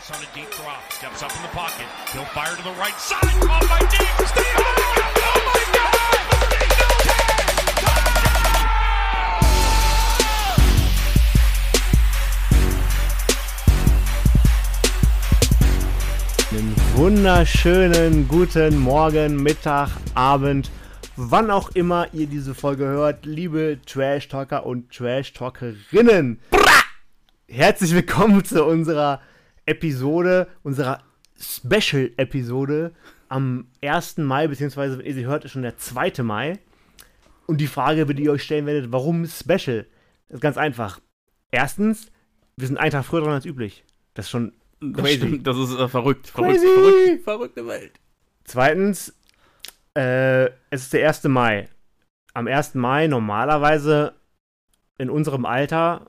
Chase on a deep drop, steps up in the pocket. He'll fire to the right side. Caught by Diggs. Stay oh my Einen wunderschönen guten Morgen, Mittag, Abend, wann auch immer ihr diese Folge hört, liebe Trash-Talker und Trash-Talkerinnen. Herzlich willkommen zu unserer Episode, unserer Special-Episode am 1. Mai, beziehungsweise, wenn ihr sie hört, ist schon der 2. Mai. Und die Frage, die ihr euch stellen werdet, warum Special? Das ist ganz einfach. Erstens, wir sind einen Tag früher dran als üblich. Das ist schon Das crazy. stimmt, das ist äh, verrückt. Verrückt, Crazy. verrückt. Verrückte Welt. Zweitens, äh, es ist der 1. Mai. Am 1. Mai normalerweise in unserem Alter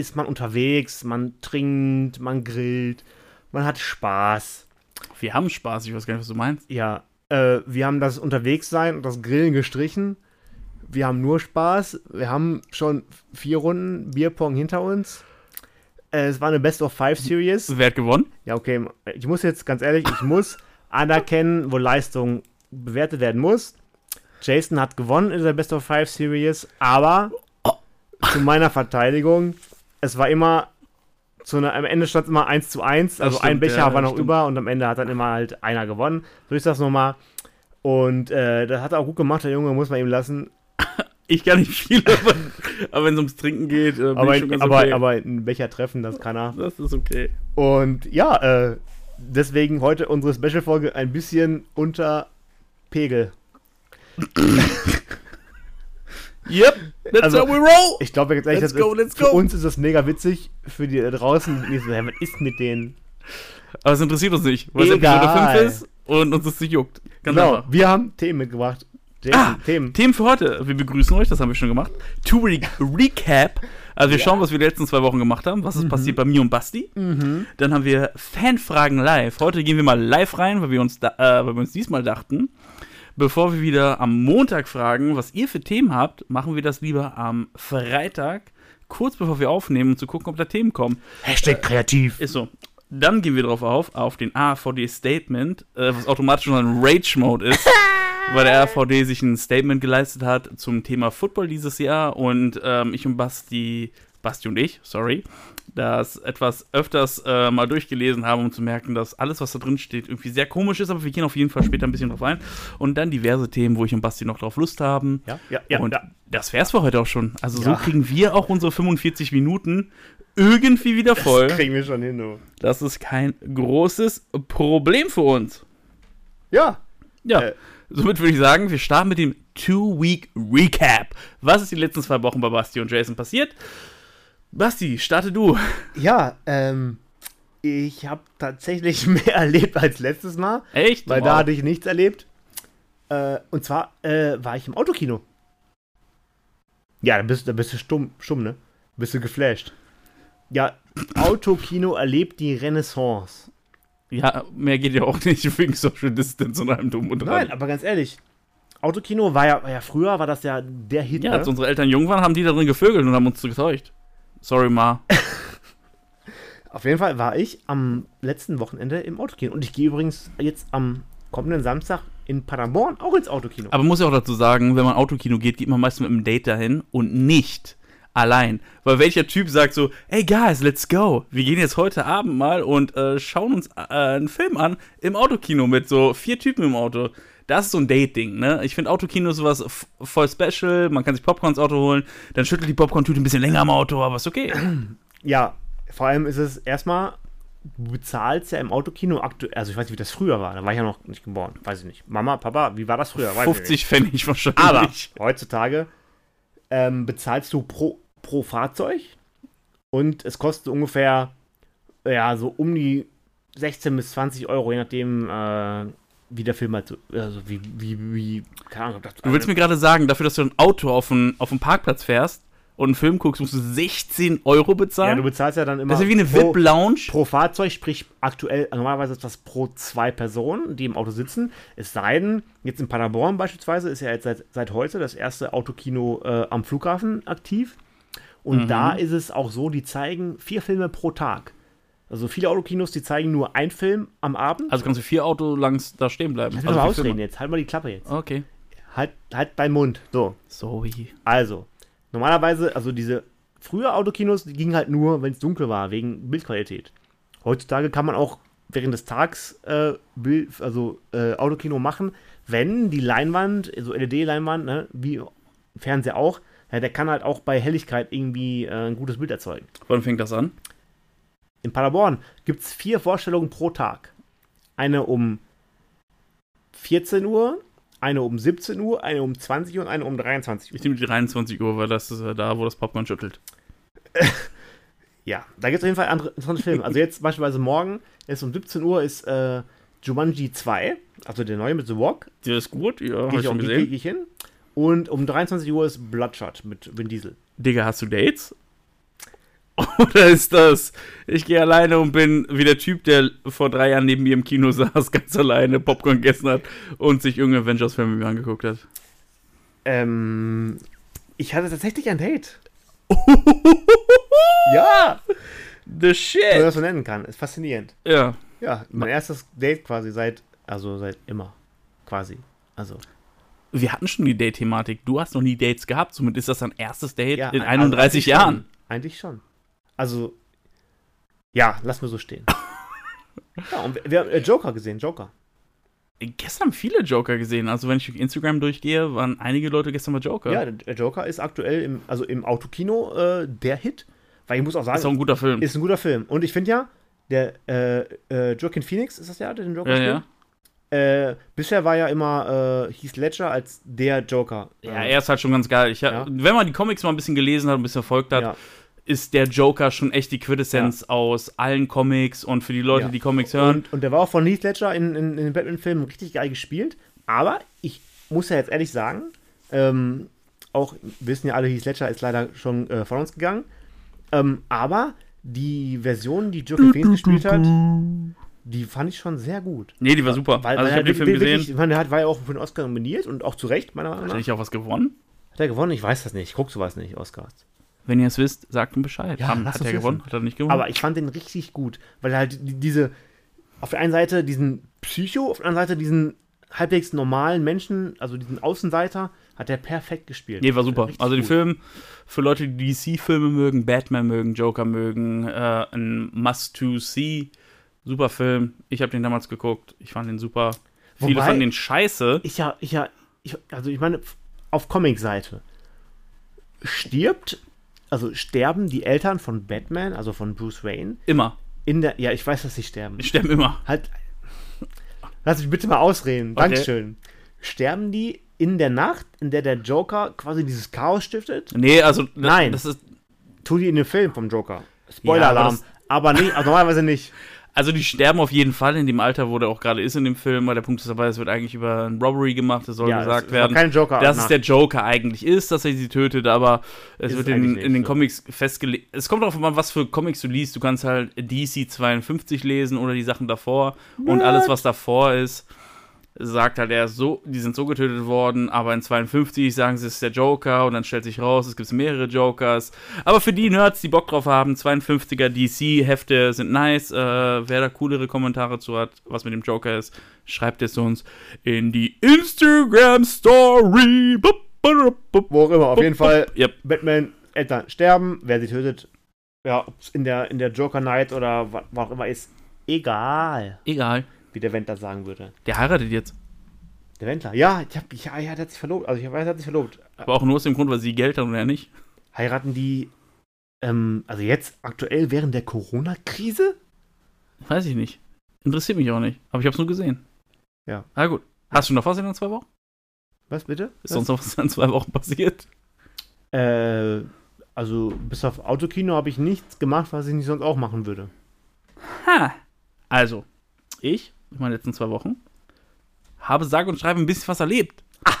ist man unterwegs, man trinkt, man grillt, man hat Spaß. Wir haben Spaß, ich weiß gar nicht, was du meinst. Ja, äh, wir haben das Unterwegssein und das Grillen gestrichen. Wir haben nur Spaß. Wir haben schon vier Runden Bierpong hinter uns. Äh, es war eine Best of Five Series. Wer hat gewonnen? Ja, okay. Ich muss jetzt ganz ehrlich, ich muss anerkennen, wo Leistung bewertet werden muss. Jason hat gewonnen in der Best of Five Series, aber zu meiner Verteidigung, es war immer zu einer, am Ende stand es immer 1 zu 1, also ein stimmt, Becher ja, war noch stimmt. über und am Ende hat dann immer halt einer gewonnen. So ist das nochmal. Und äh, das hat er auch gut gemacht, der Junge, muss man ihm lassen. Ich gar nicht viel, aber, aber wenn es ums Trinken geht, äh, Aber, ich aber, okay. aber einen Becher treffen, das kann er. das ist okay. Und ja, äh, deswegen heute unsere Special-Folge ein bisschen unter Pegel. Yep, that's Also, how we roll. Ich glaube ganz ehrlich, Let's das go, ist, let's für go. uns ist das mega witzig, für die da draußen, die so, hä, was ist mit denen? Aber es interessiert uns nicht, weil es Egal. Episode 5 ist und uns das nicht juckt. Ganz Genau, einfach. wir haben Themen mitgebracht. Jason, Ah, Themen. Themen für heute. Wir begrüßen euch, das haben wir schon gemacht. To re Recap. Also wir schauen, was wir die letzten zwei Wochen gemacht haben. Was ist passiert bei mir und Basti. Dann haben wir Fanfragen live. Heute gehen wir mal live rein, weil wir uns, da, äh, weil wir uns diesmal dachten, bevor wir wieder am Montag fragen, was ihr für Themen habt, machen wir das lieber am Freitag, kurz bevor wir aufnehmen, um zu gucken, ob da Themen kommen. Hashtag kreativ. Ist so. Dann gehen wir drauf auf, auf den AVD-Statement, äh, was automatisch schon ein Rage-Mode ist, weil der AVD sich ein Statement geleistet hat zum Thema Football dieses Jahr und ähm, ich und Basti, Basti und ich, sorry, das etwas öfters äh, mal durchgelesen haben, um zu merken, dass alles, was da drin steht, irgendwie sehr komisch ist, aber wir gehen auf jeden Fall später ein bisschen drauf ein. Und dann diverse Themen, wo ich und Basti noch drauf Lust haben. Ja, ja, ja. und ja. das wär's für heute auch schon. Also so Ja. kriegen wir auch unsere 45 Minuten irgendwie wieder voll. Das kriegen wir schon hin, du. Das ist kein großes Problem für uns. Ja. Ja, Äh. somit würde ich sagen, wir starten mit dem Two-Week Recap. Was ist die letzten zwei Wochen bei Basti und Jason passiert? Basti, starte du. Ja, ähm, ich habe tatsächlich mehr erlebt als letztes Mal, Echt? weil Wow. da hatte ich nichts erlebt. Äh, und zwar äh, war ich im Autokino. Ja, da bist, da bist du stumm, stumm, ne? Bist du geflasht. Ja, Autokino erlebt die Renaissance. Ja, mehr geht ja auch nicht wegen Social Distance und allem dumm und dran. Nein, aber ganz ehrlich, Autokino war ja, war ja früher, war das ja der Hit. ja, ne? als unsere Eltern jung waren, haben die da drin gevögelt und haben uns getäuscht. Sorry, Ma. Auf jeden Fall war ich am letzten Wochenende im Autokino. Und ich gehe übrigens jetzt am kommenden Samstag in Paderborn auch ins Autokino. Aber muss ja auch dazu sagen, wenn man Autokino geht, geht man meistens mit einem Date dahin und nicht allein. Weil welcher Typ sagt so, hey guys, let's go. Wir gehen jetzt heute Abend mal und äh, schauen uns äh, einen Film an im Autokino mit so vier Typen im Auto. Das ist so ein Date-Ding, ne? Ich finde Autokino sowas voll special. Man kann sich Popcorn ins Auto holen, dann schüttelt die Popcorn-Tüte ein bisschen länger am Auto, aber ist okay. Ja, vor allem ist es erstmal, du bezahlst ja im Autokino aktuell, also ich weiß nicht, wie das früher war, da war ich ja noch nicht geboren, weiß ich nicht. Mama, Papa, wie war das früher? Weiß ich nicht. 50 Pfennig wahrscheinlich. Aber heutzutage ähm, bezahlst du pro, pro Fahrzeug und es kostet ungefähr, ja, so um die 16 bis 20 Euro, je nachdem, äh, wie der Film halt so, also wie, wie, wie, keine Ahnung. Das, Du willst mir gerade sagen, dafür, dass du ein Auto auf den, auf Parkplatz fährst und einen Film guckst, musst du 16 Euro ja, bezahlen? du bezahlst ja dann immer das ist ja wie eine VIP-Lounge. pro Fahrzeug, sprich aktuell, normalerweise ist das pro zwei Personen, die im Auto sitzen. Es sei denn, jetzt in Paderborn beispielsweise ist ja jetzt seit, seit heute das erste Autokino äh, am Flughafen aktiv. Und Mhm. da ist es auch so, die zeigen vier Filme pro Tag. Also viele Autokinos, die zeigen nur einen Film am Abend. Also kannst du vier Auto lang da stehen bleiben. Lass mich also mal ausreden Filme. jetzt. Halt mal die Klappe jetzt. Okay. Halt, halt deinen Mund. So, Sorry. also. Normalerweise, also diese frühe Autokinos, die gingen halt nur, wenn es dunkel war, wegen Bildqualität. Heutzutage kann man auch während des Tags äh, Bild, also äh, Autokino machen, wenn die Leinwand, so LED-Leinwand, ne, wie Fernseher auch, ja, der kann halt auch bei Helligkeit irgendwie äh, ein gutes Bild erzeugen. Wann fängt das an? In Paderborn gibt es vier Vorstellungen pro Tag. Eine um 14 Uhr, eine um 17 Uhr, eine um 20 Uhr und eine um 23 Uhr. Ich nehme die 23 Uhr, weil das ist ja da, wo das Popcorn schüttelt. Ja, da gibt es auf jeden Fall andere interessante Filme. Also jetzt beispielsweise morgen ist um 17 Uhr ist äh, Jumanji 2, also der neue mit The Walk. Der ist gut, ja, hab Gehe ich schon gesehen. geh ich hin. Und um 23 Uhr ist Bloodshot mit Vin Diesel. Digga, hast du Dates? Oder ist das, ich gehe alleine und bin wie der Typ, der vor drei Jahren neben mir im Kino saß, ganz alleine Popcorn gegessen hat und sich irgendeinen Avengers-Film angeguckt hat? Ähm, ich hatte tatsächlich ein Date. ja, The wenn man shit! das so nennen kann. Ist faszinierend. Ja. Ja, mein erstes Date quasi seit, also seit immer. Quasi. Also. Wir hatten schon die Date-Thematik. Du hast noch nie Dates gehabt, somit ist das dein erstes Date Ja, in also 31 eigentlich Jahren. Schon. Eigentlich schon. Also, ja, lass mir so stehen. ja, und wir, haben äh, Joker gesehen, Joker. Gestern haben viele Joker gesehen. Also, wenn ich durch Instagram durchgehe, waren einige Leute gestern bei Joker. Ja, der Joker ist aktuell im, also im Autokino äh, der Hit. Weil ich muss auch sagen, ist auch ein guter Film. ist ein guter Film. Und ich finde ja, der äh, äh, Joaquin Phoenix, ist das ja, der den Joker ja, spielt? ja. Äh, bisher war ja immer äh, Heath Ledger als der Joker. Ja, er ist halt schon ganz geil. Ich Ja. Wenn man die Comics mal ein bisschen gelesen hat, ein bisschen verfolgt hat, ja. Ist der Joker schon echt die Quintessenz aus allen Comics und für die Leute, Ja. die Comics hören. Und, und der war auch von Heath Ledger in, in, in den Batman-Filmen richtig geil gespielt. Aber ich muss ja jetzt ehrlich sagen, ähm, auch wissen ja alle, Heath Ledger ist leider schon äh, von uns gegangen. Ähm, aber die Version, die Joaquin Phoenix gespielt hat, die fand ich schon sehr gut. nee, die war super. Weil, also, ich habe den Film wirklich- gesehen. der hat, war ja auch für den Oscar nominiert und auch zu Recht, meiner Meinung Hat nach. er nicht auch was gewonnen? Hat er gewonnen? Ich weiß das nicht. Ich guck sowas nicht, Oscars. Wenn ihr es wisst, sagt ihm Bescheid. Ja, Haben- hat er gewonnen? wissen. Hat er nicht gewonnen? Aber ich fand den richtig gut, weil er halt die- diese, auf der einen Seite diesen Psycho, auf der anderen Seite diesen halbwegs normalen Menschen, also diesen Außenseiter, hat er perfekt gespielt. Nee, war super. Richtig Also den gut. Film, für Leute, die DC-Filme mögen, Batman mögen, Joker mögen, äh, ein Must-to-See, super Film. Ich habe den damals geguckt. Ich fand den super. Viele Wobei- fanden den scheiße. Ich ja, ich ja, ich, also ich meine, auf Comic-Seite stirbt, also sterben die Eltern von Batman, also von Bruce Wayne, Immer. in der, ja, ich weiß, dass sie sterben. Die sterben immer. Halt, lass mich bitte mal ausreden. Okay. Dankeschön. Sterben die in der Nacht, in der der Joker quasi dieses Chaos stiftet? Nee, also das, Nein. das ist. Tun die in dem Film vom Joker. Spoiler-Alarm. Ja, aber, nicht, also normalerweise nicht. Also die sterben auf jeden Fall in dem Alter, wo der auch gerade ist in dem Film, weil der Punkt ist dabei, es wird eigentlich über ein Robbery gemacht, das soll Ja, gesagt es werden. kein Joker dass nach- es der Joker eigentlich ist, dass er sie tötet, aber es Ist wird es in, in den so. Comics festgelegt. Es kommt darauf an, was für Comics du liest. Du kannst halt DC 52 lesen oder die Sachen davor und alles, was davor ist, sagt halt er so, die sind so getötet worden, aber in 52 sagen sie, es ist der Joker und dann stellt sich raus, es gibt mehrere Jokers. Aber für die Nerds, die Bock drauf haben, 52er DC-Hefte sind nice. Äh, wer da coolere Kommentare zu hat, was mit dem Joker ist, schreibt es uns in die Instagram-Story. Wo auch immer. Auf jeden Fall, Yep. Batman, Eltern sterben. Wer sie tötet, ja, in der, in der Joker Night oder wa- was auch immer ist, egal, Egal. Wie der Wendler sagen würde. Der heiratet jetzt. Der Wendler, ja, ich hab, ja, ja, der hat sich verlobt. Also ich weiß, er hat sich verlobt. Aber auch nur aus dem Grund, weil sie Geld hat und er nicht. Heiraten die, ähm, also jetzt aktuell während der Corona-Krise? Weiß ich nicht. Interessiert mich auch nicht. Aber ich hab's nur gesehen. Ja. Ah, gut. Hast du noch was in den zwei Wochen? Was bitte? Ist sonst noch was in zwei Wochen passiert? Äh, also bis auf Autokino habe ich nichts gemacht, was ich nicht sonst auch machen würde. Ha. Also, ich, in meinen letzten zwei Wochen, habe sage und schreibe ein bisschen was erlebt. Ah.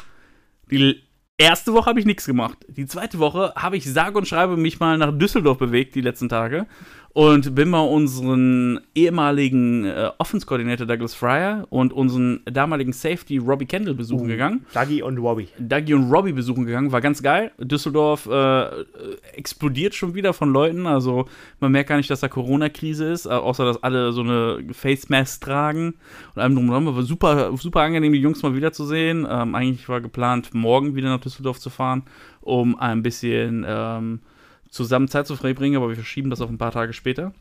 Die erste Woche habe ich nichts gemacht. Die zweite Woche habe ich sage und schreibe mich mal nach Düsseldorf bewegt, die letzten Tage. Und bin mal unseren ehemaligen äh, Offense-Koordinator Douglas Fryer und unseren damaligen Safety Robbie Kendall besuchen gegangen. Dagi und Wobby. Dougie und Robbie besuchen gegangen, war ganz geil. Düsseldorf äh, explodiert schon wieder von Leuten, also man merkt gar nicht, dass da Corona-Krise ist, außer dass alle so eine Face Mask tragen und allem drum und dran. Aber super, super angenehm, die Jungs mal wiederzusehen. Ähm, eigentlich war geplant, morgen wieder nach Düsseldorf zu fahren, um ein bisschen ähm, zusammen Zeit zu verbringen, aber wir verschieben das auf ein paar Tage später.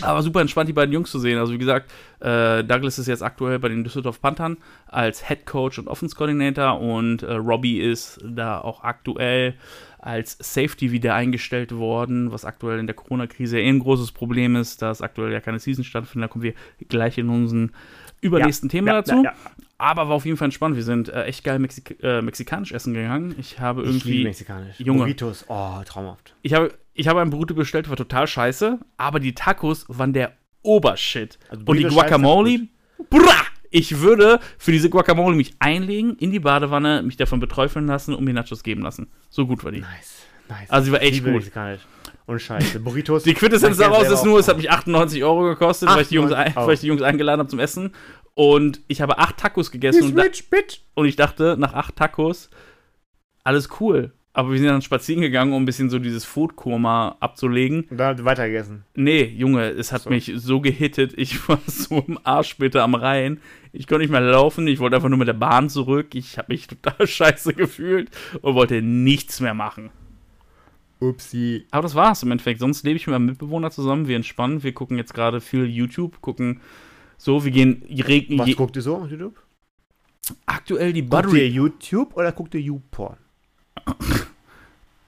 Aber super entspannt, die beiden Jungs zu sehen. Also wie gesagt, äh, Douglas ist jetzt aktuell bei den Düsseldorf Panthern als Head Coach und Offense Coordinator und äh, Robbie ist da auch aktuell als Safety wieder eingestellt worden, was aktuell in der Corona-Krise eh ein großes Problem ist, da es aktuell ja keine Season stattfindet. Da kommen wir gleich in unseren übernächsten Thema ja, dazu. ja, ja. Aber war auf jeden Fall entspannt. Wir sind äh, echt geil Mexik äh, mexikanisch essen gegangen. Ich habe Ich irgendwie mexikanisch. Junge. Burritos, oh, traumhaft. ich habe, ich habe ein Burrito bestellt, war total scheiße, aber die Tacos waren der Obershit. Also Und die Guacamole, brah, ich würde für diese Guacamole mich einlegen, in die Badewanne, mich davon beträufeln lassen und mir Nachos geben lassen. So gut war die. Nice, nice. Also, die war echt Ich gut. mexikanisch. Und scheiße. Burritos. Die Quintessenz ich daraus ist nur, es hat mich 98 Euro gekostet, weil ich, Jungs, 98 weil ich die Jungs eingeladen habe zum Essen. Und ich habe acht Tacos gegessen und, rich, bitch. und ich dachte, nach acht Tacos, alles cool. Aber wir sind dann spazieren gegangen, um ein bisschen so dieses Food-Koma abzulegen. Und dann weitergegessen. Nee, Junge, es hat So. mich so gehittet. Ich war so im Arsch später am Rhein. Ich konnte nicht mehr laufen. Ich wollte einfach nur mit der Bahn zurück. Ich habe mich total scheiße gefühlt und wollte nichts mehr machen. Upsi. Aber das war's im Endeffekt. Sonst lebe ich mit meinem Mitbewohner zusammen. Wir entspannen. Wir gucken jetzt gerade viel YouTube. Gucken so, wir gehen Was guckt ihr so auf YouTube? aktuell die Guckt ihr Buttery. YouTube oder guckt ihr YouPorn?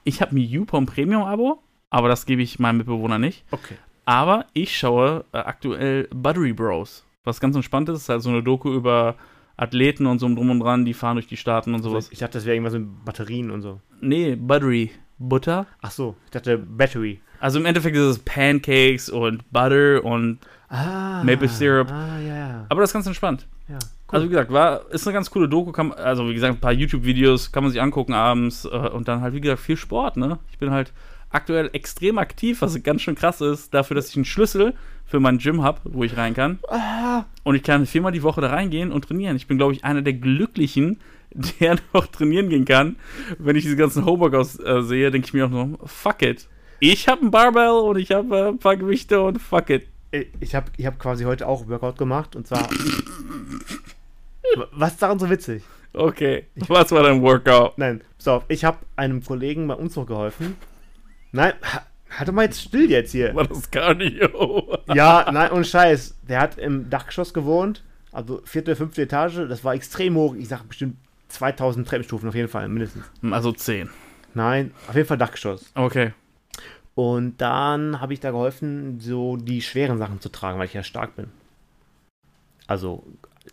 Ich habe mir YouPorn Premium-Abo, aber das gebe ich meinem Mitbewohner nicht. Okay. Aber ich schaue äh, aktuell Buttery Bros. Was ganz entspannt ist, ist halt so eine Doku über Athleten und so drum und dran, die fahren durch die Staaten und sowas. Ich dachte, das wäre irgendwas mit Batterien und so. Nee, Buttery. Butter. Ach so, ich dachte Battery. Also im Endeffekt ist es Pancakes und Butter und. Ah. Maple Syrup. Ah, ja, ja. Aber das ist ganz entspannt. ja. Also wie gesagt, war, ist eine ganz coole Doku. Kann, also wie gesagt, ein paar YouTube-Videos kann man sich angucken abends. Äh, und dann halt, wie gesagt, viel Sport, ne? Ich bin halt aktuell extrem aktiv, was ganz schön krass ist, dafür, dass ich einen Schlüssel für mein Gym habe, wo ich rein kann. Ah, Und ich kann viermal die Woche da reingehen und trainieren. Ich bin, glaube ich, einer der Glücklichen, der noch trainieren gehen kann. Wenn ich diese ganzen Homeworkouts äh, sehe, denke ich mir auch nur, fuck it. Ich habe ein Barbell und ich habe äh, ein paar Gewichte und fuck it. Ich habe ich hab quasi heute auch Workout gemacht und zwar. Was ist daran so witzig? Okay, was war dein Workout? Nein, auf, ich habe einem Kollegen beim Umzug geholfen. Nein, ha- halt doch mal jetzt still jetzt hier. War das Cardio? Ja, nein, und Scheiß. Der hat im Dachgeschoss gewohnt, also vierte, fünfte Etage. Das war extrem hoch. Ich sag bestimmt 2000 Treppenstufen auf jeden Fall, mindestens. Also 10. Nein, auf jeden Fall Dachgeschoss. Okay. Und dann habe ich da geholfen, so die schweren Sachen zu tragen, weil ich ja stark bin. Also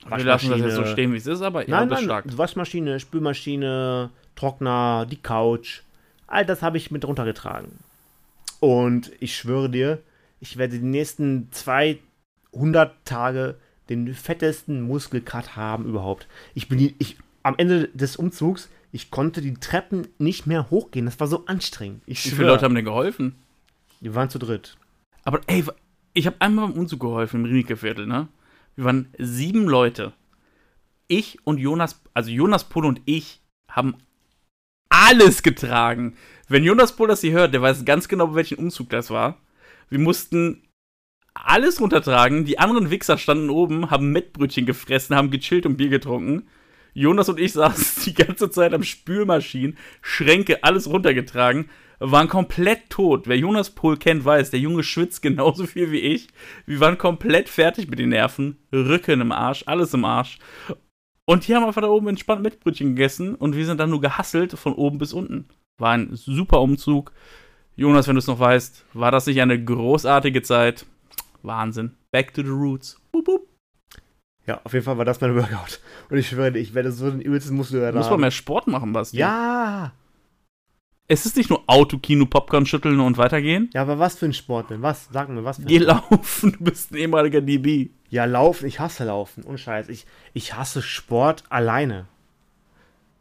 Wir lassen das jetzt so stehen, wie es ist, aber Nein, nein, stark. Waschmaschine, Spülmaschine, Trockner, die Couch. All das habe ich mit runtergetragen. Und ich schwöre dir, ich werde die nächsten 200 Tage den fettesten Muskelcut haben überhaupt. Ich bin ich, am Ende des Umzugs, ich konnte die Treppen nicht mehr hochgehen. Das war so anstrengend. Ich Wie viele Leute haben dir geholfen? Wir waren zu dritt. Aber ey, ich habe einmal beim Umzug geholfen im Riemike-Viertel, ne? Wir waren sieben Leute. Ich und Jonas, also Jonas Pohl und ich, haben alles getragen. Wenn Jonas Pohl das hier hört, der weiß ganz genau, bei welchem Umzug das war. Wir mussten alles runtertragen. Die anderen Wichser standen oben, haben Mettbrötchen gefressen, haben gechillt und Bier getrunken. Jonas und ich saßen die ganze Zeit am Spülmaschinen, Schränke, alles runtergetragen, waren komplett tot. Wer Jonas Pohl kennt, weiß, der Junge schwitzt genauso viel wie ich. Wir waren komplett fertig mit den Nerven, Rücken im Arsch, alles im Arsch. Und die haben einfach da oben entspannt Mettbrötchen gegessen und wir sind dann nur gehasselt von oben bis unten. War ein super Umzug. Jonas, wenn du es noch weißt, war das nicht eine großartige Zeit? Wahnsinn. Back to the roots. Boop, boop. Ja, auf jeden Fall war das mein Workout. Und ich schwöre ich werde so den übelsten Muskel Muss man mehr Sport machen, Basti. Ja! Es ist nicht nur Auto, Kino, Popcorn schütteln und weitergehen. Ja, aber was für ein Sport denn? Was? Sag mir, was für ein Geh laufen, du bist ein ehemaliger DB. Ja, laufen, ich hasse laufen. Und Scheiß. Ich, ich hasse Sport alleine.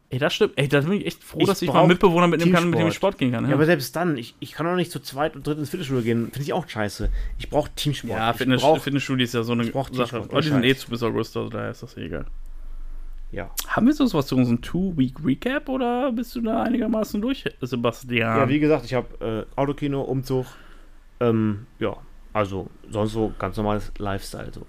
Ey, das stimmt. Ey, da bin ich echt froh, Ich dass ich mal einen Mitbewohner mitnehmen kann, mit dem ich Sport gehen kann. Ja, Ja, aber selbst dann, ich, ich kann auch nicht zu zweit und dritt ins Fitnessstudio gehen. Finde ich auch scheiße. Ich brauche Teamsport. ja Fitness, brauch, Fitnessstudio ist ja so eine Sache. Aber die sind eh zu bis August, also daher ist das eh egal. ja. Haben wir sonst was zu unserem Two-Week-Recap oder bist du da einigermaßen durch, Sebastian? ja, wie gesagt, ich habe äh, Autokino, Umzug. Ähm, ja, also sonst so ganz normales Lifestyle. So.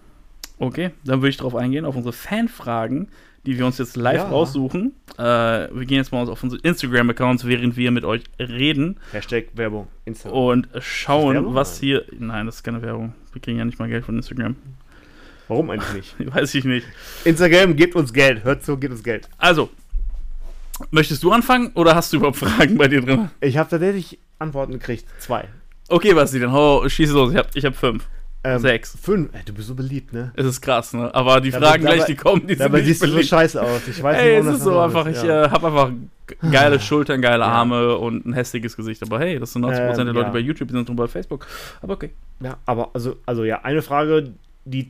Okay, dann würde ich darauf eingehen, auf unsere Fanfragen, die wir uns jetzt live Ja. raussuchen. Äh, wir gehen jetzt mal auf unsere Instagram-Accounts, während wir mit euch reden Hashtag Werbung, Instagram. und schauen, Werbung? was hier. Nein, das ist keine Werbung. Wir kriegen ja nicht mal Geld von Instagram. Warum eigentlich nicht? Weiß ich nicht. Instagram gibt uns Geld. Hört zu, gibt uns Geld. Also, möchtest du anfangen oder hast du überhaupt Fragen bei dir drin? Ich habe tatsächlich Antworten gekriegt. Zwei. Okay, Basti, dann hau, schieß los. Ich hab, ich hab fünf. Ähm, Sechs. Fünf. Ey, du bist so beliebt, ne? Es ist krass, ne? Aber die Dabei- Fragen gleich, dabei- die kommen, die sind Dabei nicht siehst du so beliebt. scheiße aus. Ich weiß Ey, nicht, es ist so so einfach, ist. ich Ja. äh, habe einfach geile Schultern, geile Arme und ein hässliches Gesicht. Aber hey, das sind 90% der Ähm, Leute ja. bei YouTube, die sind drum bei Facebook. Aber okay. Ja, aber also, also ja, eine Frage, die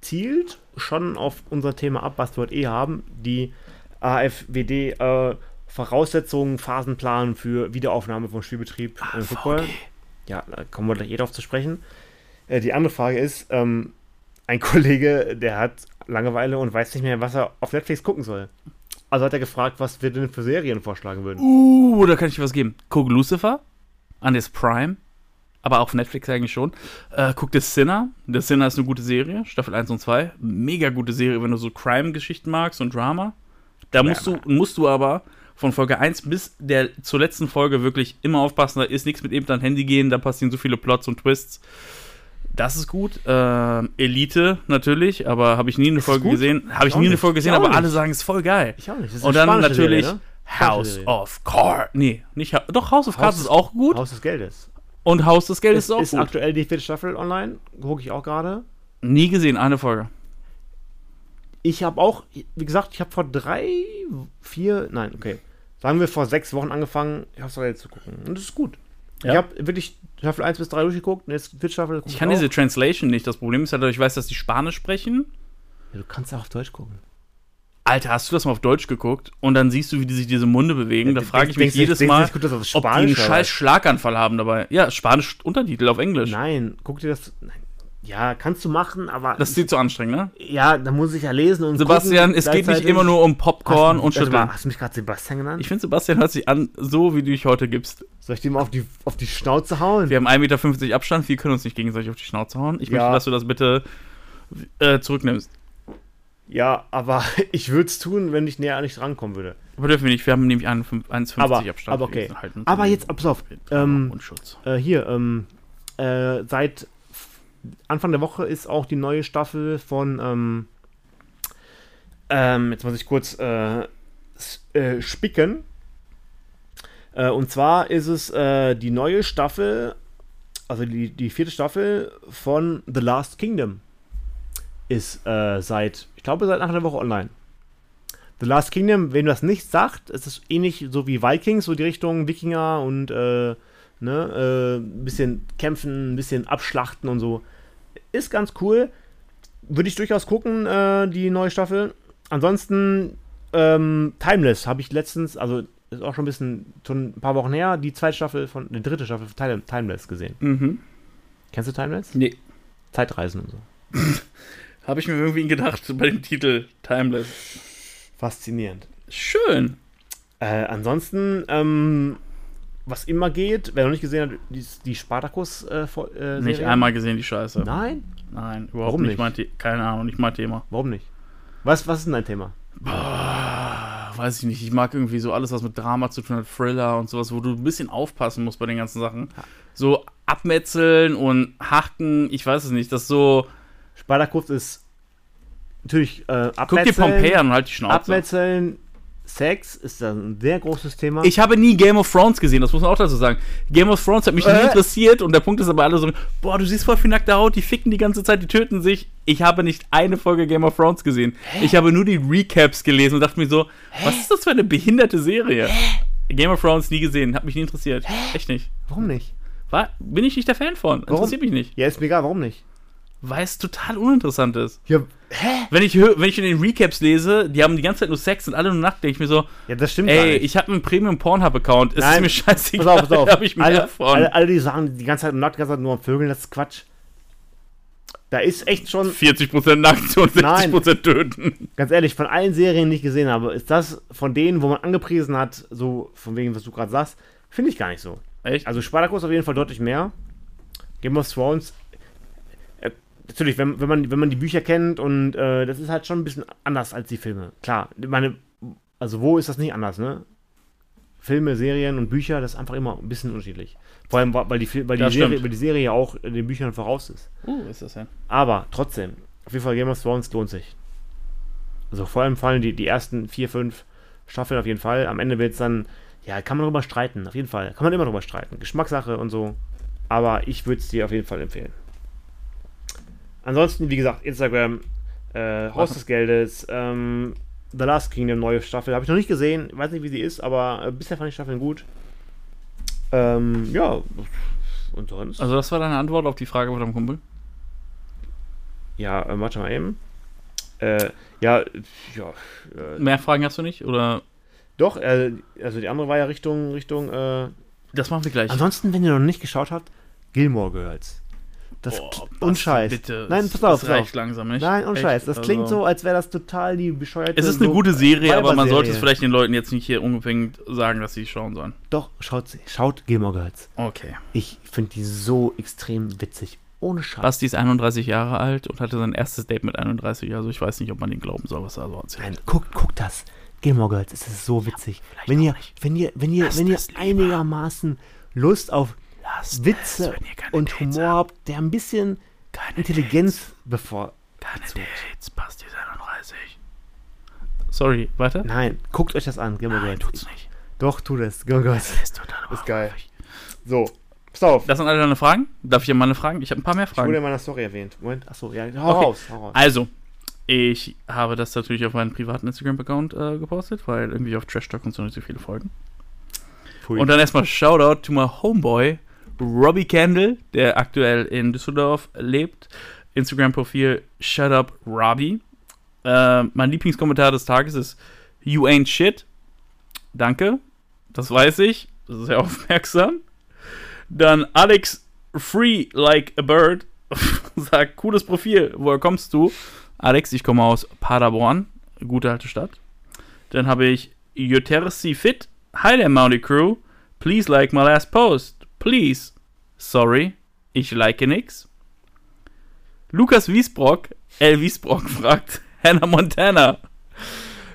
zielt schon auf unser Thema ab, was wir heute eh haben. Die AFWD äh, Voraussetzungen, Phasenplan für Wiederaufnahme von Spielbetrieb im Football. Ja, da kommen wir gleich eh drauf zu sprechen. Äh, die andere Frage ist, ähm, ein Kollege, der hat Langeweile und weiß nicht mehr, was er auf Netflix gucken soll. Also hat er gefragt, was wir denn für Serien vorschlagen würden. Uh, da kann ich dir was geben. Guck Lucifer an das Prime, aber auf Netflix eigentlich schon. Äh, guck The Sinner. The Sinner ist eine gute Serie, Staffel 1 und 2. Mega gute Serie, wenn du so Crime-Geschichten magst und Drama. Da musst du, musst du aber von Folge 1 bis der zur letzten Folge wirklich immer aufpassen. Da ist nichts mit eben dein Handy gehen, da passieren so viele Plots und Twists. Das ist gut. Ähm, Elite natürlich, aber habe ich nie eine Folge gesehen. Habe ich auch nie eine. Folge gesehen, Ich aber alle nicht. sagen, es ist voll geil. Ich auch nicht. Das ist Und dann natürlich Serie, ne? House of Cards. Nee, nicht Ha- doch House of Cards Haus ist auch gut Haus des Geldes. und Haus des Geldes Ist, ist auch ist gut. aktuell die vierte Staffel online. Gucke ich auch gerade. Nie gesehen, eine Folge. Ich habe auch, wie gesagt, ich habe vor drei, vier, nein, okay. Sagen wir vor sechs Wochen angefangen, House of Geldes zu gucken. Und das ist gut. Ja. Ich habe wirklich Staffel 1 bis 3 durchgeguckt und jetzt vierte Staffel. Ich kann auch. diese Translation nicht. Das Problem ist dass ich weiß, dass die Spanisch sprechen. Ja, du kannst auch auf Deutsch gucken. Alter, hast du das mal auf Deutsch geguckt? Und dann siehst du, wie die sich diese Munde bewegen. Da frage ich mich denkst- jedes Mal, das auf ob die einen Spanisch scheiß? Schlaganfall haben dabei. Ja, Spanisch Untertitel auf Englisch. Nein, guck dir das. Nein. Ja, kannst du machen, aber. Das ist dir zu anstrengend, ne? ja, da muss ich ja lesen und. Sebastian, gucken, es geht nicht immer nur um Popcorn Hast- und Schütteln. Hast du mich gerade Sebastian genannt? Ich finde, Sebastian hört sich an, so wie du dich heute gibst. Soll ich dir mal auf die, auf die Schnauze hauen? Wir haben 1,50 Meter Abstand, wir können uns nicht gegenseitig auf die Schnauze hauen. Ich Ja. möchte, dass du das bitte äh, zurücknimmst. Ja, aber ich würde es tun, wenn ich näher an dich rankommen würde. Aber dürfen wir nicht, wir haben nämlich 1,50 Aber- Abstand. aber okay. Aber jetzt, pass auf, ähm. Äh, hier, ähm, äh, seit Anfang der Woche ist auch die neue Staffel von, ähm, ähm, jetzt muss ich kurz äh, äh, spicken. Äh, und zwar ist es äh, die neue Staffel, also die, die vierte Staffel von The Last Kingdom. Ist äh, seit, ich glaube, seit Anfang der Woche online. The Last Kingdom, wenn das nicht sagt, es ist ähnlich so wie Vikings, so die Richtung Wikinger und äh, ne, äh, ein bisschen kämpfen, ein bisschen abschlachten und so. Ist ganz cool. Würde ich durchaus gucken, äh, die neue Staffel. Ansonsten, ähm, Timeless habe ich letztens, also ist auch schon ein bisschen, schon ein paar Wochen her, die zweite Staffel von, die dritte Staffel von Time- Timeless gesehen. Mhm. Kennst du Timeless? Nee. Zeitreisen und so. Habe ich mir irgendwie gedacht bei dem Titel Timeless. Faszinierend. Schön. Äh, ansonsten, ähm, was immer geht, wer noch nicht gesehen hat, die, die Spartacus äh, äh, Nicht einmal gesehen, die Scheiße. Nein? Nein, überhaupt Warum nicht. nicht? Mein Keine Ahnung, nicht mein Thema. Warum nicht? Was, was ist denn dein Thema? Ah, weiß ich nicht. Ich mag irgendwie so alles, was mit Drama zu tun hat, Thriller und sowas, wo du ein bisschen aufpassen musst bei den ganzen Sachen. So abmetzeln und hacken, ich weiß es nicht. Das so. Spartacus ist natürlich äh, Guck dir Pompeii an und halt die Schnauze. Abmetzeln, Sex ist ein sehr großes Thema. Ich habe nie Game of Thrones gesehen, das muss man auch dazu sagen. Game of Thrones hat mich nie Äh? interessiert und der Punkt ist aber alle so, boah, du siehst voll viel nackte Haut, die ficken die ganze Zeit, die töten sich. Ich habe nicht eine Folge Game of Thrones gesehen. Ich habe nur die Recaps gelesen und dachte mir so, was ist das für eine behinderte Serie? Game of Thrones nie gesehen, hat mich nie interessiert. Echt nicht. warum nicht? War, bin ich nicht der Fan von. Warum? Interessiert mich nicht. Ja, ist mir egal, warum nicht? Weil es total uninteressant ist. Ja, Hä? Wenn ich, wenn ich in den Recaps lese, die haben die ganze Zeit nur Sex und alle nur nackt, denke ich mir so, Ja, das stimmt gar ey, ich habe einen Premium Pornhub-Account, es ist Nein, mir scheißegal, pass auf, pass auf. da habe ich mehr alle, von. alle, alle, die sagen, die ganze Zeit nackt, die ganze Zeit nur am Vögeln, das ist Quatsch. Da ist echt schon, 40% nackt und 60% töten. ganz ehrlich, von allen Serien, die ich gesehen habe, ist das von denen, wo man angepriesen hat, so von wegen, was du gerade sagst, finde ich gar nicht so. Echt? Also Spartacus auf jeden Fall deutlich mehr. Game of Thrones, natürlich, wenn, wenn, man, wenn man die Bücher kennt und äh, das ist halt schon ein bisschen anders als die Filme. Klar, meine, also wo ist das nicht anders, ne? Filme, Serien und Bücher, das ist einfach immer ein bisschen unterschiedlich. Vor allem, weil die, weil die, Das Serie, weil die Serie ja auch den Büchern voraus ist. Uh, ist das ja. Aber trotzdem, auf jeden Fall Game of Thrones lohnt sich. Also vor allem fallen die, die ersten vier, fünf Staffeln auf jeden Fall. Am Ende wird es dann, ja, kann man drüber streiten, auf jeden Fall. Kann man immer drüber streiten. Geschmackssache und so. Aber ich würde es dir auf jeden Fall empfehlen. Ansonsten, wie gesagt, Instagram, äh, Haus des Geldes, ähm, The Last Kingdom, neue Staffel. Habe ich noch nicht gesehen, weiß nicht, wie sie ist, aber äh, bisher fand ich Staffeln gut. Ähm, ja, und sonst? Also das war deine Antwort auf die Frage von deinem Kumpel? Ja, äh, warte mal eben. Äh, ja, ja, äh, Mehr Fragen hast du nicht? Oder doch, äh, also die andere war ja Richtung, Richtung, äh, das machen wir gleich. ansonsten, wenn ihr noch nicht geschaut habt, Gilmore Girls. Das, Boah, und Basti, Scheiß. Bitte. Nein, pass auf, das reicht auf. langsam nicht. Nein, und Echt, Scheiß. Das klingt also- so, als wäre das total die bescheuerte. Es ist eine so gute Serie, aber man sollte es vielleicht den Leuten jetzt nicht hier unbedingt sagen, dass sie schauen sollen. Doch, schaut sie. Schaut Gilmore Girls. Okay. Ich finde die so extrem witzig. Ohne Scheiß. Basti ist 31 Jahre alt und hatte sein erstes Date mit 31, also ich weiß nicht, ob man den glauben soll, was er so erzählt. Nein, guckt, guckt das. Gilmore Girls, es ist so witzig. wenn, ihr, wenn ihr, wenn ihr, wenn ihr einigermaßen Lust auf Lasst Witze und Dates Humor habt, der ein bisschen Keine Intelligenz bevor. Keine Dates, Basti ist 31. Sorry, weiter? Nein, guckt euch das an, Gilmore Nein, Girls. tut's nicht. Doch, tu das. Gilmore Girls. Ist total Ist geil. So, pass auf. Das sind alle deine Fragen? Darf ich dir mal eine Fragen? Ich habe ein paar mehr Ich wurde Fragen. in meiner Story erwähnt. Moment, achso, ja, hau Okay. raus, hau raus. Also, ich habe das natürlich auf meinen privaten Instagram-Account äh, gepostet, weil irgendwie auf Trash Talk und so nicht so viele Folgen. Pui. Und dann erstmal Shoutout to my Homeboy, Robbie Candle, der aktuell in Düsseldorf lebt. Instagram-Profil Shut Up Robbie. Äh, mein Lieblingskommentar des Tages ist You ain't shit. Danke. Das weiß ich. Das ist sehr aufmerksam. Dann Alex Free Like a Bird sagt, cooles Profil. Woher kommst du? Alex, ich komme aus Paderborn. Gute alte Stadt. Dann habe ich Yotersi Fit. Hi there, Mounty Crew. Please like my last post. Please. Sorry. Ich like nix. Lukas Wiesbrock, L. Wiesbrock fragt Hannah Montana.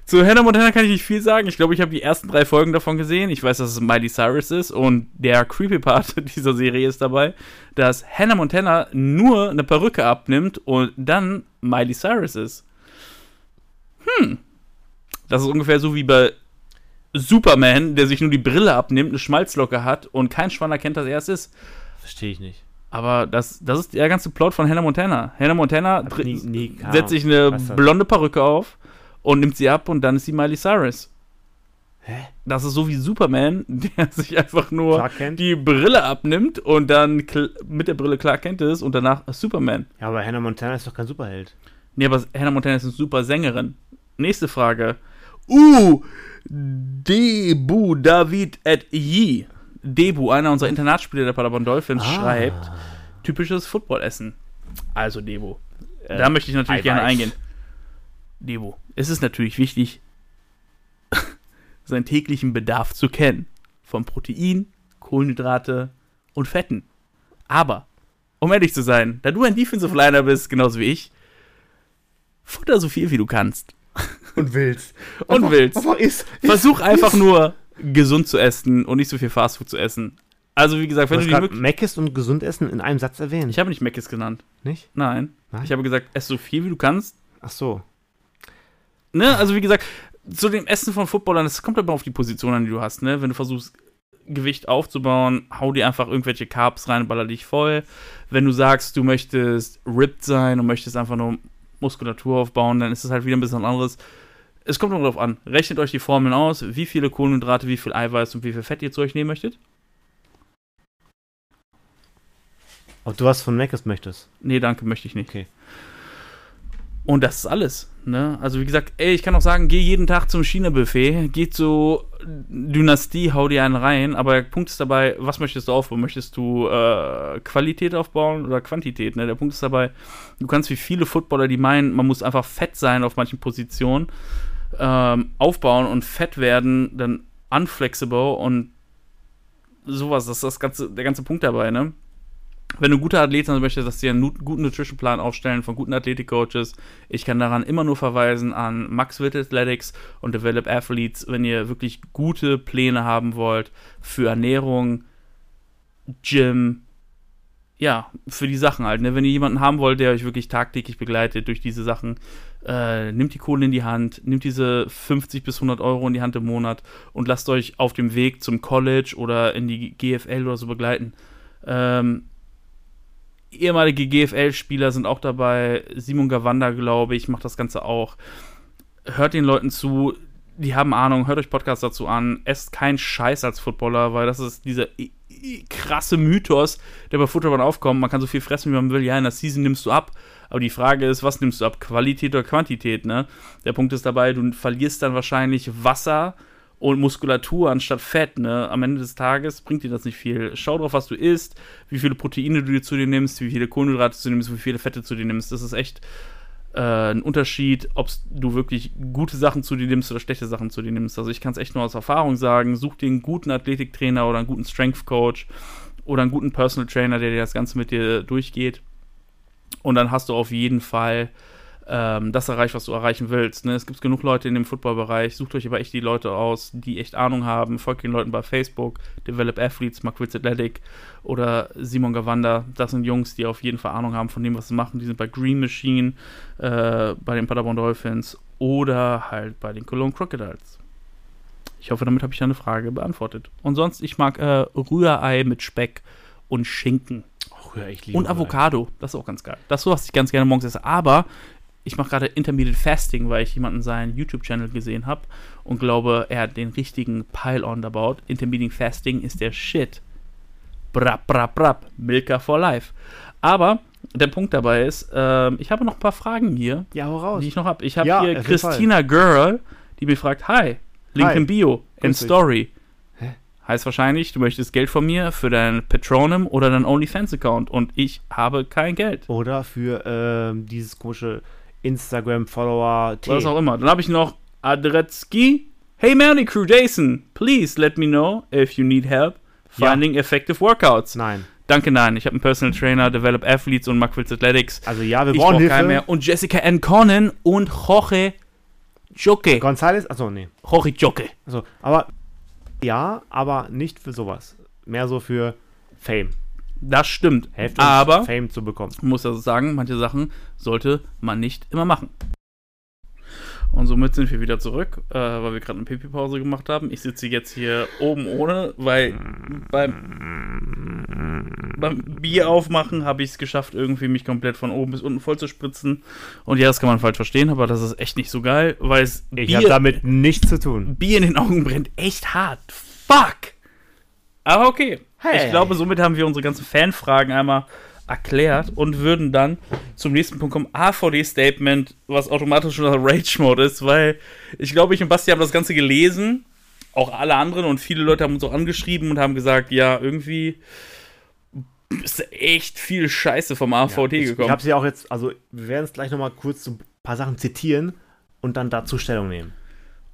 Zu Hannah Montana kann ich nicht viel sagen. Ich glaube, ich habe die ersten drei Folgen davon gesehen. Ich weiß, dass es Miley Cyrus ist und der creepy Part dieser Serie ist dabei, dass Hannah Montana nur eine Perücke abnimmt und dann Miley Cyrus ist. Hm. Das ist ungefähr so wie bei Superman, der sich nur die Brille abnimmt, eine Schmalzlocke hat und kein Schwann erkennt, dass er es ist. Verstehe ich nicht. Aber das, das ist der ganze Plot von Hannah Montana. Hannah Montana nie- nie- setzt sich eine blonde Perücke auf und nimmt sie ab und dann ist sie Miley Cyrus. Hä? Das ist so wie Superman, der sich einfach nur die Brille abnimmt und dann mit der Brille Clark Kent ist und danach Superman. Ja, aber Hannah Montana ist doch kein Superheld. Nee, aber Hannah Montana ist eine super Sängerin. Nächste Frage. Uh, Debu David et Yi. Debu, einer unserer Internatsspieler der Paderborn Dolphins, Ah. schreibt, typisches Footballessen. Also Debu. Äh, da möchte ich natürlich gerne Eiweiß. eingehen. Debu, es ist natürlich wichtig, seinen täglichen Bedarf zu kennen. Von Protein, Kohlenhydrate und Fetten. Aber, um ehrlich zu sein, da du ein Defensive Liner bist, genauso wie ich, futter so viel wie du kannst. Und willst. Und Einfach- willst. Einfach ist. Versuch ist, einfach ist. nur gesund zu essen und nicht so viel Fastfood zu essen. Also wie gesagt, Du wenn hast du die. Meckes und gesund essen in einem Satz erwähnt. Ich habe nicht Meckes genannt. nicht? Nein. Nein? Ich habe gesagt, ess so viel wie du kannst. Ach so. Ne? Also wie gesagt, zu dem Essen von Footballern, das kommt aber auf die Position an, die du hast. Ne? Wenn du versuchst, Gewicht aufzubauen, hau dir einfach irgendwelche Carbs rein, baller dich voll. Wenn du sagst, du möchtest ripped sein und möchtest einfach nur Muskulatur aufbauen, dann ist es halt wieder ein bisschen anderes. Es kommt nur darauf an. Rechnet euch die Formeln aus, wie viele Kohlenhydrate, wie viel Eiweiß und wie viel Fett ihr zu euch nehmen möchtet. Ob du was von Meckes möchtest? Nee, danke, möchte ich nicht. Okay. Und das ist alles. Ne? Also wie gesagt, ey, ich kann auch sagen, geh jeden Tag zum China-Buffet, geh zu Dynastie, hau dir einen rein, aber der Punkt ist dabei, was möchtest du aufbauen? Möchtest du äh, Qualität aufbauen oder Quantität? Ne? Der Punkt ist dabei, du kannst wie viele Footballer, die meinen, man muss einfach fett sein auf manchen Positionen, ähm, aufbauen und fett werden, dann unflexible und sowas, das ist das ganze, der ganze Punkt dabei, ne? Wenn du gute Athlet sein möchtest, dass sie einen guten Nutrition-Plan aufstellen von guten Athletik-Coaches. Ich kann daran immer nur verweisen an Max Witt Athletics und Develop Athletes, wenn ihr wirklich gute Pläne haben wollt für Ernährung, Gym, ja, für die Sachen halt. Ne? Wenn ihr jemanden haben wollt, der euch wirklich tagtäglich begleitet durch diese Sachen, äh, nimmt die Kohle in die Hand, nimmt diese 50 bis 100 Euro in die Hand im Monat und lasst euch auf dem Weg zum College oder in die GFL oder so begleiten. Ähm, ehemalige GFL-Spieler sind auch dabei. Simon Gawanda, glaube ich, macht das Ganze auch. Hört den Leuten zu, die haben Ahnung, hört euch Podcasts dazu an. Esst keinen Scheiß als Footballer, weil das ist dieser krasse Mythos, der bei Footballern aufkommt. Man kann so viel fressen, wie man will. Ja, in der Season nimmst du ab. Aber die Frage ist, was nimmst du ab? Qualität oder Quantität, ne? Der Punkt ist dabei, du verlierst dann wahrscheinlich Wasser und Muskulatur anstatt Fett, ne? Am Ende des Tages bringt dir das nicht viel. Schau drauf, was du isst, wie viele Proteine du dir zu dir nimmst, wie viele Kohlenhydrate zu dir nimmst, wie viele Fette zu dir nimmst. Das ist echt äh, ein Unterschied, ob du wirklich gute Sachen zu dir nimmst oder schlechte Sachen zu dir nimmst. Also ich kann es echt nur aus Erfahrung sagen, such dir einen guten Athletiktrainer oder einen guten Strength Coach oder einen guten Personal Trainer, der dir das Ganze mit dir durchgeht. Und dann hast du auf jeden Fall ähm, das erreicht, was du erreichen willst. Ne? Es gibt genug Leute in dem Footballbereich. Sucht euch aber echt die Leute aus, die echt Ahnung haben. Folgt den Leuten bei Facebook, Develop Athletes, McWitz Athletic oder Simon Gawanda. Das sind Jungs, die auf jeden Fall Ahnung haben von dem, was sie machen. Die sind bei Green Machine, äh, bei den Paderborn Dolphins oder halt bei den Cologne Crocodiles. Ich hoffe, damit habe ich deine Frage beantwortet. Und sonst, ich mag äh, Rührei mit Speck und Schinken. Oh, ja, ich liebe Und Avocado, das ist auch ganz geil. Das so, was ich ganz gerne morgens esse. Aber ich mache gerade Intermediate Fasting, weil ich jemanden seinen YouTube-Channel gesehen habe und glaube, er hat den richtigen Pile-On da baut. Intermediate Fasting ist der Shit. Brap, brap, brap. Milka for life. Aber der Punkt dabei ist, äh, ich habe noch ein paar Fragen hier, Ja, hau raus. die ich noch habe. Ich habe Ja, hier Christina Girl, die mir fragt, hi, Link in Bio, dich. Story. Hä? Heißt wahrscheinlich, du möchtest Geld von mir für dein Patronum oder dein OnlyFans-Account und ich habe kein Geld. Oder für ähm, dieses komische Instagram-Follower. Was auch immer. Dann habe ich noch Adretzky. Hey Merry Crew Jason, please let me know if you need help finding effective workouts. Nein. Danke, nein. Ich habe einen Personal Trainer, Develop Athletes und Macquills Athletics. Also ja, wir Ich brauchen brauche Hilfe. keinen mehr. Und Jessica N. Conan und Jorge Joke. Gonzales, achso, nee. Jorge Joke. Also, aber ja, aber nicht für sowas. Mehr so für Fame. Das stimmt. Helft uns, Aber Fame zu bekommen. Ich muss also sagen, manche Sachen sollte man nicht immer machen. Und somit sind wir wieder zurück, äh, weil wir gerade eine Pipi-Pause gemacht haben. Ich sitze jetzt hier oben ohne, weil beim, beim Bier aufmachen habe ich es geschafft, irgendwie mich komplett von oben bis unten voll zu spritzen. Und ja, das kann man falsch verstehen, aber das ist echt nicht so geil, weil es Ich habe damit nichts zu tun. Bier in den Augen brennt echt hart. Fuck! Aber okay. Hey. Ich glaube, somit haben wir unsere ganzen Fanfragen einmal erklärt und würden dann zum nächsten Punkt kommen. AVD-Statement, was automatisch schon Rage-Mode ist, weil ich glaube, ich und Basti haben das Ganze gelesen. Auch alle anderen und viele Leute haben uns auch angeschrieben und haben gesagt, ja, irgendwie ist echt viel Scheiße vom AVD ich, gekommen. Ich habe sie auch jetzt, also wir werden es gleich nochmal kurz so ein paar Sachen zitieren und dann dazu Stellung nehmen.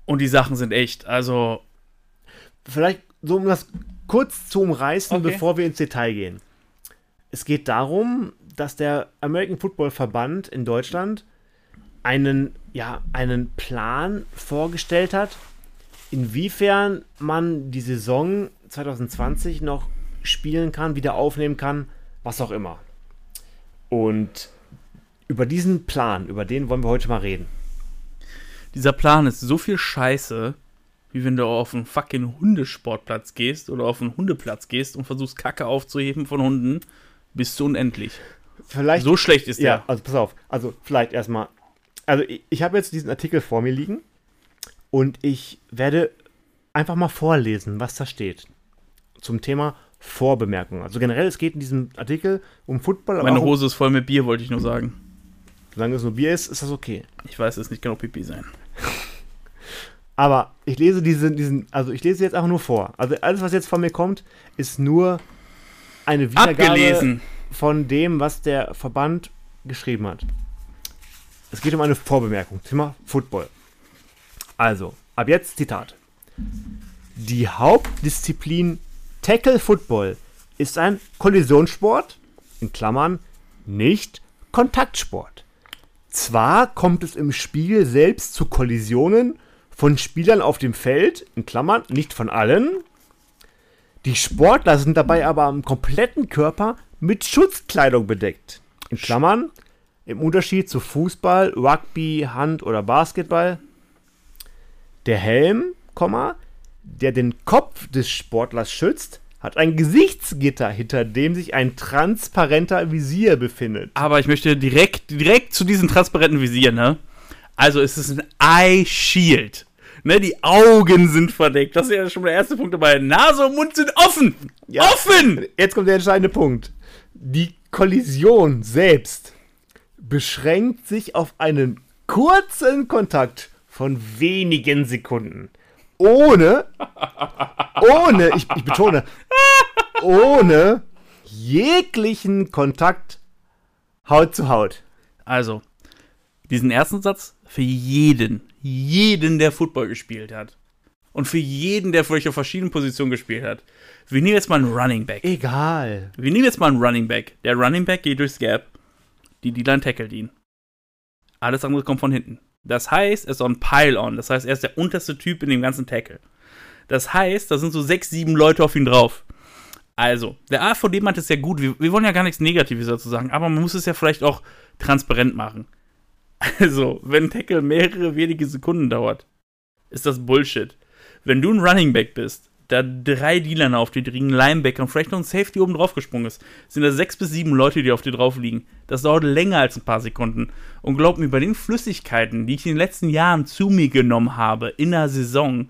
und die Sachen sind echt, also Vielleicht so um das kurz zu umreißen, Okay. bevor wir ins Detail gehen. Es geht darum, dass der American Football Verband in Deutschland einen, ja, einen Plan vorgestellt hat, inwiefern man die Saison 2020 noch spielen kann, wieder aufnehmen kann, was auch immer. Und über diesen Plan, über den wollen wir heute mal reden. dieser Plan ist so viel Scheiße, wie wenn du auf einen fucking Hundesportplatz gehst oder auf einen Hundeplatz gehst und versuchst Kacke aufzuheben von Hunden, bist du unendlich. Vielleicht So schlecht ist Ja, der. also pass auf. Also vielleicht erstmal. Also ich, ich habe jetzt diesen Artikel vor mir liegen und ich werde einfach mal vorlesen, was da steht. Zum Thema Vorbemerkungen. Also generell, es geht in diesem Artikel um Football. aber Meine auch um- Hose ist voll mit Bier, wollte ich nur sagen. Solange es nur Bier ist, ist das okay. Ich weiß, es nicht genau Pipi sein. Aber ich lese diesen, diesen, also ich lese jetzt einfach nur vor. Also alles, was jetzt von mir kommt, ist nur eine Wiedergabe Abgelesen. von dem, was der Verband geschrieben hat. Es geht um eine Vorbemerkung. Thema Football. Also, ab jetzt Zitat. Die Hauptdisziplin Tackle Football ist ein Kollisionssport, in Klammern nicht Kontaktsport. Zwar kommt es im Spiel selbst zu Kollisionen von Spielern auf dem Feld, in Klammern nicht von allen. Die Sportler sind dabei aber am kompletten Körper mit Schutzkleidung bedeckt. In Klammern, im Unterschied zu Fußball, Rugby, Hand oder Basketball. Der Helm, der den Kopf des Sportlers schützt, hat ein Gesichtsgitter, hinter dem sich ein transparenter Visier befindet. Aber ich möchte direkt, direkt zu diesem transparenten Visier, ne? Also es ist ein Eye Shield. Ne, die Augen sind verdeckt. Das ist ja schon der erste Punkt dabei. Nase und Mund sind offen. Offen! Jetzt kommt der entscheidende Punkt. Die Kollision selbst beschränkt sich auf einen kurzen Kontakt von wenigen Sekunden. Ohne, ohne, ich, ich betone, ohne jeglichen Kontakt Haut zu Haut. Also, diesen ersten Satz für jeden, jeden, der Football gespielt hat. Und für jeden, der vielleicht auf verschiedenen Positionen gespielt hat. Wir nehmen jetzt mal einen Running Back. Egal. Wir nehmen jetzt mal einen Running Back. Der Running Back geht durchs Gap. Die D-Line tackelt ihn. Alles andere kommt von hinten. Das heißt, er ist on Pile-On. Das heißt, er ist der unterste Typ in dem ganzen Tackle. Das heißt, da sind so sechs, sieben Leute auf ihn drauf. Also, der AVD meint es ja gut. Wir, wir wollen ja gar nichts Negatives dazu sagen, aber man muss es ja vielleicht auch transparent machen. Also, wenn ein Tackle mehrere wenige Sekunden dauert, ist das Bullshit. Wenn du ein Running Back bist, da drei Dealer auf dir liegen, Linebacker und vielleicht noch ein Safety oben drauf gesprungen ist, sind da sechs bis sieben Leute, die auf dir drauf liegen. Das dauert länger als ein paar Sekunden. Und glaub mir, bei den Flüssigkeiten, die ich in den letzten Jahren zu mir genommen habe, in der Saison,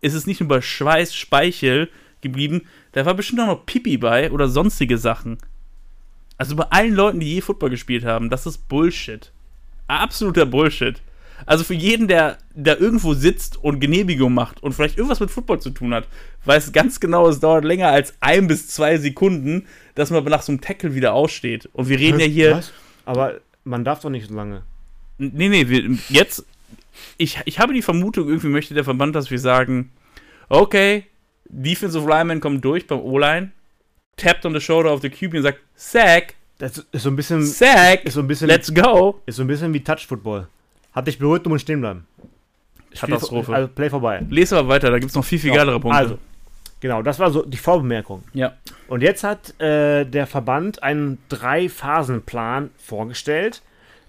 ist es nicht nur bei Schweiß, Speichel geblieben, da war bestimmt auch noch Pipi bei oder sonstige Sachen. Also bei allen Leuten, die je Football gespielt haben, das ist Bullshit. Absoluter Bullshit. Also für jeden, der da irgendwo sitzt und Genehmigung macht und vielleicht irgendwas mit Football zu tun hat, weiß ganz genau, es dauert länger als ein bis zwei Sekunden, dass man nach so einem Tackle wieder aussteht. Und wir reden ja hier. Was? Aber man darf doch nicht so lange. Nee, nee, wir, jetzt. Ich, ich habe die Vermutung, irgendwie möchte der Verband, dass wir sagen: Okay, Defensive Lineman kommt durch beim O-Line, tappt on the shoulder of the QB und sagt: Sack, Das ist so ein bisschen, Sack, ist so ein bisschen, let's go. ist so ein bisschen wie Touch Football. Hat dich berührt und stehen bleiben. Katastrophe. Also Play vorbei. Lese aber weiter, da gibt es noch viel, viel geilere Punkte. Also, genau, das war so die Vorbemerkung. Ja. Und jetzt hat äh, der Verband einen Drei-Phasen-Plan vorgestellt,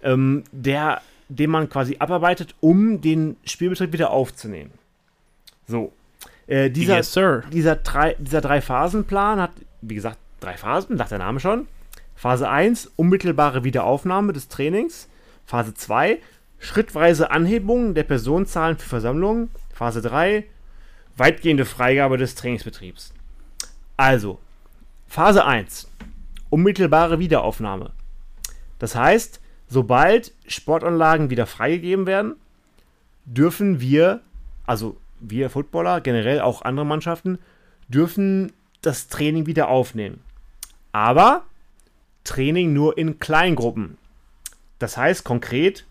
ähm, der, den man quasi abarbeitet, um den Spielbetrieb wieder aufzunehmen. So. Äh, dieser, yes, sir. dieser, drei, dieser Drei-Phasen-Plan hat, wie gesagt, drei Phasen, sagt der Name schon. Phase 1, unmittelbare Wiederaufnahme des Trainings. Phase 2, schrittweise Anhebung der Personenzahlen für Versammlungen. Phase 3, weitgehende Freigabe des Trainingsbetriebs. Also, Phase 1, unmittelbare Wiederaufnahme. Das heißt, sobald Sportanlagen wieder freigegeben werden, dürfen wir, also wir Footballer, generell auch andere Mannschaften, dürfen das Training wieder aufnehmen. Aber Training nur in Kleingruppen. Das heißt konkret,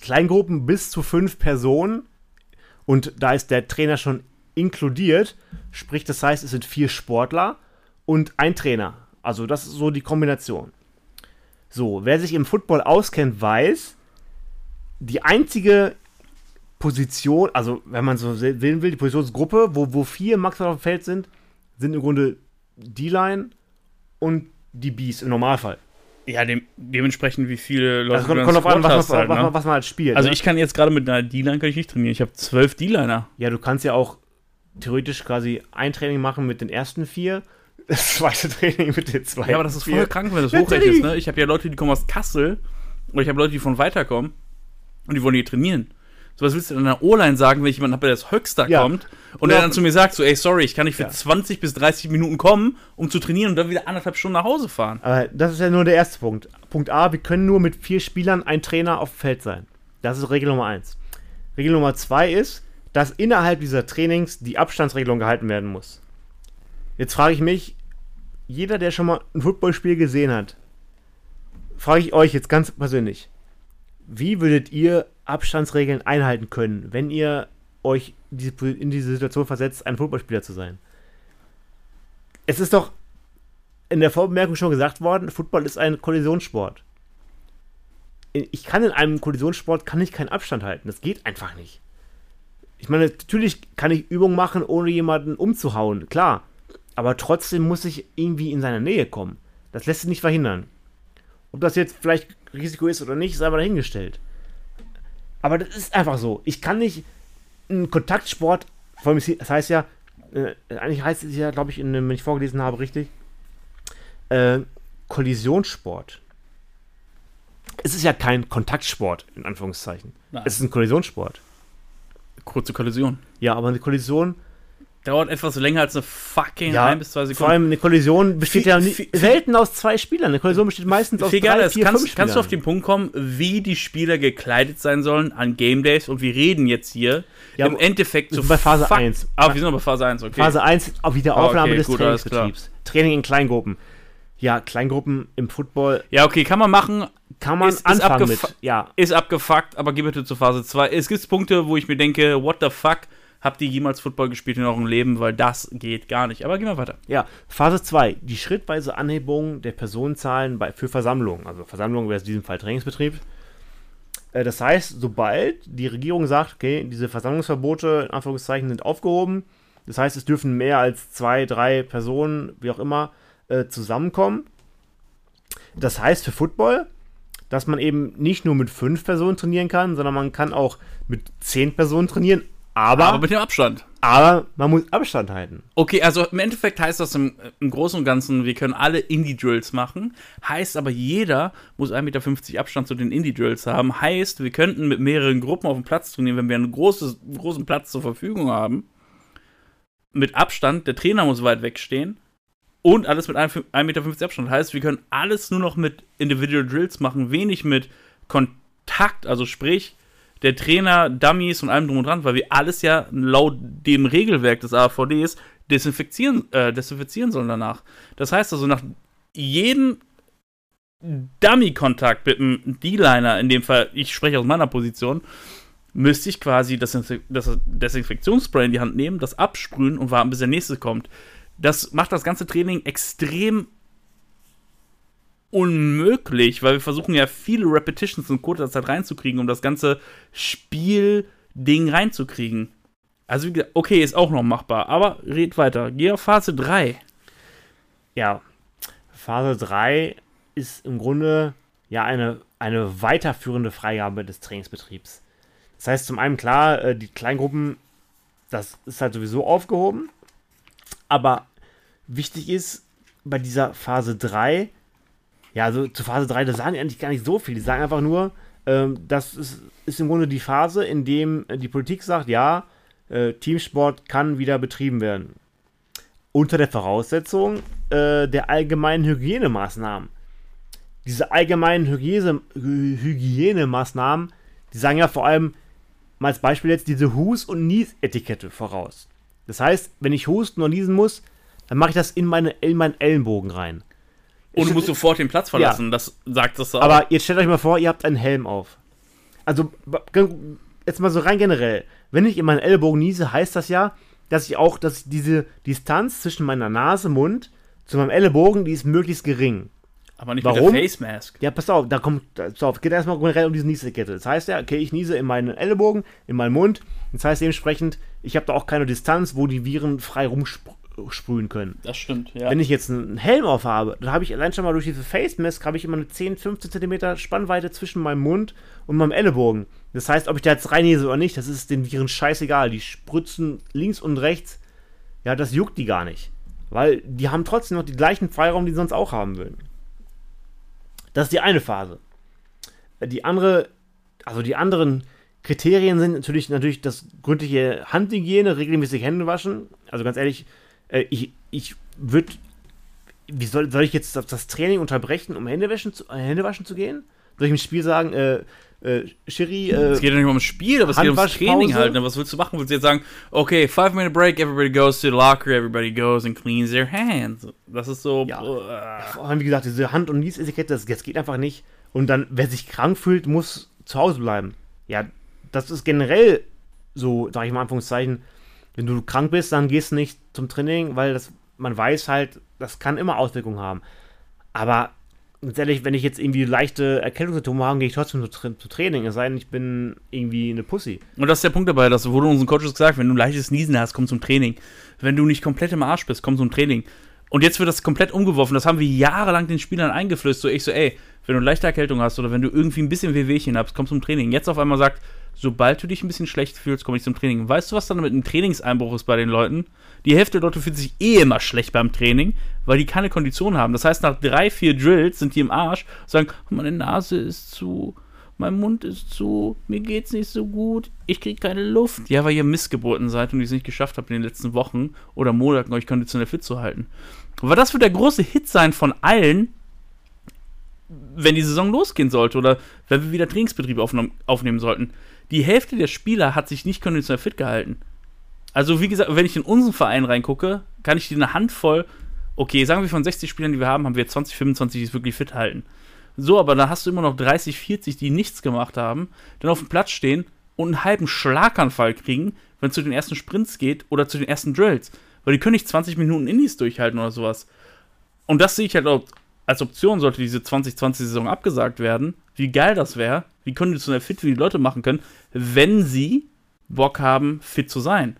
Kleingruppen bis zu fünf Personen und da ist der Trainer schon inkludiert, sprich, das heißt, es sind vier Sportler und ein Trainer. Also das ist so die Kombination. So, wer sich im Football auskennt, weiß, die einzige Position, also wenn man so sehen will, die Positionsgruppe, wo, wo vier maximal auf dem Feld sind, sind im Grunde D-Line und die Bs im Normalfall. Ja, dem, dementsprechend, wie viele Leute Also kommt, kommt auf an, was, Squad was, halt, was, ne? was, man halt spielt. Also ne? ich kann jetzt gerade mit einer D-Line kann ich nicht trainieren. Ich habe zwölf D-Liner. Ja, du kannst ja auch theoretisch quasi ein Training machen mit den ersten vier, das zweite Training mit den zwei. Ja, aber das ist voll vier. krank, wenn das hochrechnest. Ne? Ich habe ja Leute, die kommen aus Kassel oder ich habe Leute, die von weiterkommen und die wollen hier trainieren. So was willst du in einer O-Line sagen, wenn ich jemanden habe, der aus Höxter Ja. kommt und Ja. der dann zu mir sagt, so, ey, sorry, ich kann nicht für Ja. 20 bis 30 Minuten kommen, um zu trainieren und dann wieder anderthalb Stunden nach Hause fahren. Aber das ist ja nur der erste Punkt. Punkt A, wir können nur mit vier Spielern ein Trainer auf dem Feld sein. Das ist Regel Nummer eins. Regel Nummer zwei ist, dass innerhalb dieser Trainings die Abstandsregelung gehalten werden muss. Jetzt frage ich mich, jeder, der schon mal ein Footballspiel gesehen hat, frage ich euch jetzt ganz persönlich, wie würdet ihr Abstandsregeln einhalten können, wenn ihr euch in diese Situation versetzt, ein Footballspieler zu sein? Es ist doch in der Vorbemerkung schon gesagt worden, Football ist ein Kollisionssport. Ich kann in einem Kollisionssport kann ich keinen Abstand halten. Das geht einfach nicht. Ich meine, natürlich kann ich Übungen machen, ohne jemanden umzuhauen, klar. Aber trotzdem muss ich irgendwie in seine Nähe kommen. Das lässt sich nicht verhindern. Ob das jetzt vielleicht Risiko ist oder nicht, sei aber dahingestellt. Aber das ist einfach so. Ich kann nicht einen Kontaktsport, vor allem, das heißt ja, äh, eigentlich heißt es ja, glaube ich, in, wenn ich vorgelesen habe, richtig, äh, Kollisionssport. Es ist ja kein Kontaktsport, in Anführungszeichen. Nein. Es ist ein Kollisionssport. Kurze Kollision. Ja, aber eine Kollision dauert etwas länger als eine fucking ja, ein bis zwei Sekunden. Vor allem eine Kollision besteht viel, ja viel, selten aus zwei Spielern. Eine Kollision besteht meistens aus drei, vier, kannst, fünf Spielern. Kannst du auf den Punkt kommen, wie die Spieler gekleidet sein sollen an Game Days? Und wir reden jetzt hier ja, im Endeffekt so bei Phase 1. Ah, wir sind noch bei Phase 1, okay. Phase 1, auch wieder Aufnahme okay, des gut, Trainingsbetriebs. Training in Kleingruppen. Ja, Kleingruppen im Football. Ja, okay, kann man machen. Kann man ist, anfangen ist mit. Ja. Ist abgefuckt, aber geh bitte zu Phase 2. Es gibt Punkte, wo ich mir denke, what the fuck? Habt ihr jemals Football gespielt in eurem Leben? Weil das geht gar nicht. Aber gehen wir weiter. Ja, Phase 2. Die schrittweise Anhebung der Personenzahlen bei, für Versammlungen. Also Versammlung wäre in diesem Fall Trainingsbetrieb. Äh, das heißt, sobald die Regierung sagt, okay, diese Versammlungsverbote in Anführungszeichen sind aufgehoben, das heißt, es dürfen mehr als zwei, drei Personen, wie auch immer, äh, zusammenkommen. Das heißt für Football, dass man eben nicht nur mit fünf Personen trainieren kann, sondern man kann auch mit zehn Personen trainieren, aber, aber mit dem Abstand. Aber man muss Abstand halten. Okay, also im Endeffekt heißt das im, im Großen und Ganzen, wir können alle Indie-Drills machen. Heißt aber, jeder muss 1,50 Meter Abstand zu den Indie-Drills haben. Heißt, wir könnten mit mehreren Gruppen auf dem Platz trainieren, wenn wir einen großes, großen Platz zur Verfügung haben. Mit Abstand, der Trainer muss weit wegstehen. Und alles mit 1,50 Meter Abstand. Heißt, wir können alles nur noch mit Individual Drills machen, wenig mit Kontakt, also sprich, der Trainer, Dummies und allem drum und dran, weil wir alles ja laut dem Regelwerk des AVDs desinfizieren, äh, desinfizieren sollen danach. Das heißt also, nach jedem Dummy-Kontakt mit einem D-Liner, in dem Fall, ich spreche aus meiner Position, müsste ich quasi das, das Desinfektionsspray in die Hand nehmen, das absprühen und warten, bis der nächste kommt. Das macht das ganze Training extrem unmöglich, weil wir versuchen ja viele Repetitions in kurzer Zeit reinzukriegen, um das ganze Spielding reinzukriegen. Also, okay, ist auch noch machbar, aber red weiter. Geh auf Phase 3. Ja, Phase 3 ist im Grunde ja eine, eine weiterführende Freigabe des Trainingsbetriebs. Das heißt, zum einen klar, äh, die Kleingruppen, das ist halt sowieso aufgehoben, aber wichtig ist bei dieser Phase 3, ja, also zu Phase 3, da sagen die eigentlich gar nicht so viel. Die sagen einfach nur, ähm, das ist, ist, im Grunde die Phase, in dem die Politik sagt, ja, äh, Teamsport kann wieder betrieben werden. Unter der Voraussetzung äh, der allgemeinen Hygienemaßnahmen. Diese allgemeinen Hygiene, Hygienemaßnahmen, die sagen ja vor allem, mal als Beispiel jetzt, diese Hus- und Nies-Etikette voraus. Das heißt, wenn ich husten und niesen muss, dann mache ich das in, meine, in meinen Ellenbogen rein. Und du musst sofort den Platz verlassen, ja. das sagt das auch. Aber jetzt stellt euch mal vor, ihr habt einen Helm auf. Also, jetzt mal so rein generell. Wenn ich in meinen Ellbogen niese, heißt das ja, dass ich auch, dass diese Distanz zwischen meiner Nase, Mund zu meinem Ellenbogen, die ist möglichst gering. Aber nicht Warum? mit der Face Mask. Ja, pass auf, da kommt, pass auf, geht erstmal generell um diese Nieskette. Das heißt ja, okay, ich niese in meinen Ellenbogen, in meinen Mund. Das heißt dementsprechend, ich habe da auch keine Distanz, wo die Viren frei rumspringen sprühen können. Das stimmt, ja. Wenn ich jetzt einen Helm auf habe, dann habe ich allein schon mal durch diese Face Mask habe ich immer eine 10, 15 cm Spannweite zwischen meinem Mund und meinem Ellenbogen. Das heißt, ob ich da jetzt reinlese oder nicht, das ist den Viren scheißegal. Die spritzen links und rechts. Ja, das juckt die gar nicht. Weil die haben trotzdem noch die gleichen Freiraum, die sie sonst auch haben würden. Das ist die eine Phase. Die andere, also die anderen Kriterien sind natürlich, natürlich das gründliche Handhygiene, regelmäßig Hände waschen. Also ganz ehrlich, äh, ich, ich würde wie soll, soll ich jetzt das, Training unterbrechen, um Händewaschen zu, äh, Händewaschen zu gehen? Soll ich im Spiel sagen, äh, äh, Schiri, äh, Es geht ja nicht mal ums Spiel, aber es geht ums? Training halt. Ne? Was willst du machen? Willst du jetzt sagen, okay, five minute break, everybody goes to the locker, everybody goes and cleans their hands. Das ist so. Ja. äh, vor allem, wie gesagt, diese Hand- und Niesetikette, das, das geht einfach nicht. Und dann, wer sich krank fühlt, muss zu Hause bleiben. Ja, das ist generell so, sag ich mal, Anführungszeichen, wenn du krank bist, dann gehst du nicht zum Training, weil das, man weiß halt, das kann immer Auswirkungen haben. Aber ganz ehrlich, wenn ich jetzt irgendwie leichte Erkältungssymptome habe, gehe ich trotzdem zu, Tra zu Training. Es sei denn, ich bin irgendwie eine Pussy. Und das ist der Punkt dabei, das wurde unseren Coaches gesagt, wenn du leichtes Niesen hast, komm zum Training. Wenn du nicht komplett im Arsch bist, komm zum Training. Und jetzt wird das komplett umgeworfen. Das haben wir jahrelang den Spielern eingeflößt. So ich so, ey, wenn du leichte Erkältung hast oder wenn du irgendwie ein bisschen Wehwehchen hast, komm zum Training. Jetzt auf einmal sagt, sobald du dich ein bisschen schlecht fühlst, komm ich zum Training. Weißt du, was dann mit einem Trainingseinbruch ist bei den Leuten? Die Hälfte der Leute fühlt sich eh immer schlecht beim Training, weil die keine Kondition haben. Das heißt, nach drei, vier Drills sind die im Arsch, sagen, meine Nase ist zu, mein Mund ist zu, mir geht's nicht so gut, ich krieg keine Luft. Ja, weil ihr Missgeburten seid und ihr es nicht geschafft habt, in den letzten Wochen oder Monaten euch konditionell fit zu halten. Aber das wird der große Hit sein von allen, wenn die Saison losgehen sollte oder wenn wir wieder Trainingsbetrieb aufnehmen, aufnehmen sollten. Die Hälfte der Spieler hat sich nicht konditionell fit gehalten. Also, wie gesagt, wenn ich in unseren Verein reingucke, kann ich dir eine Handvoll, okay, sagen wir von 60 Spielern, die wir haben, haben wir 20, 25, die es wirklich fit halten. So, aber da hast du immer noch 30, 40, die nichts gemacht haben, dann auf dem Platz stehen und einen halben Schlaganfall kriegen, wenn es zu den ersten Sprints geht oder zu den ersten Drills. Weil die können nicht 20 Minuten Indies durchhalten oder sowas. Und das sehe ich halt auch als Option, sollte diese 2020-Saison abgesagt werden. Wie geil das wäre, wie konditionell fit wir die Leute machen können, wenn sie Bock haben, fit zu sein.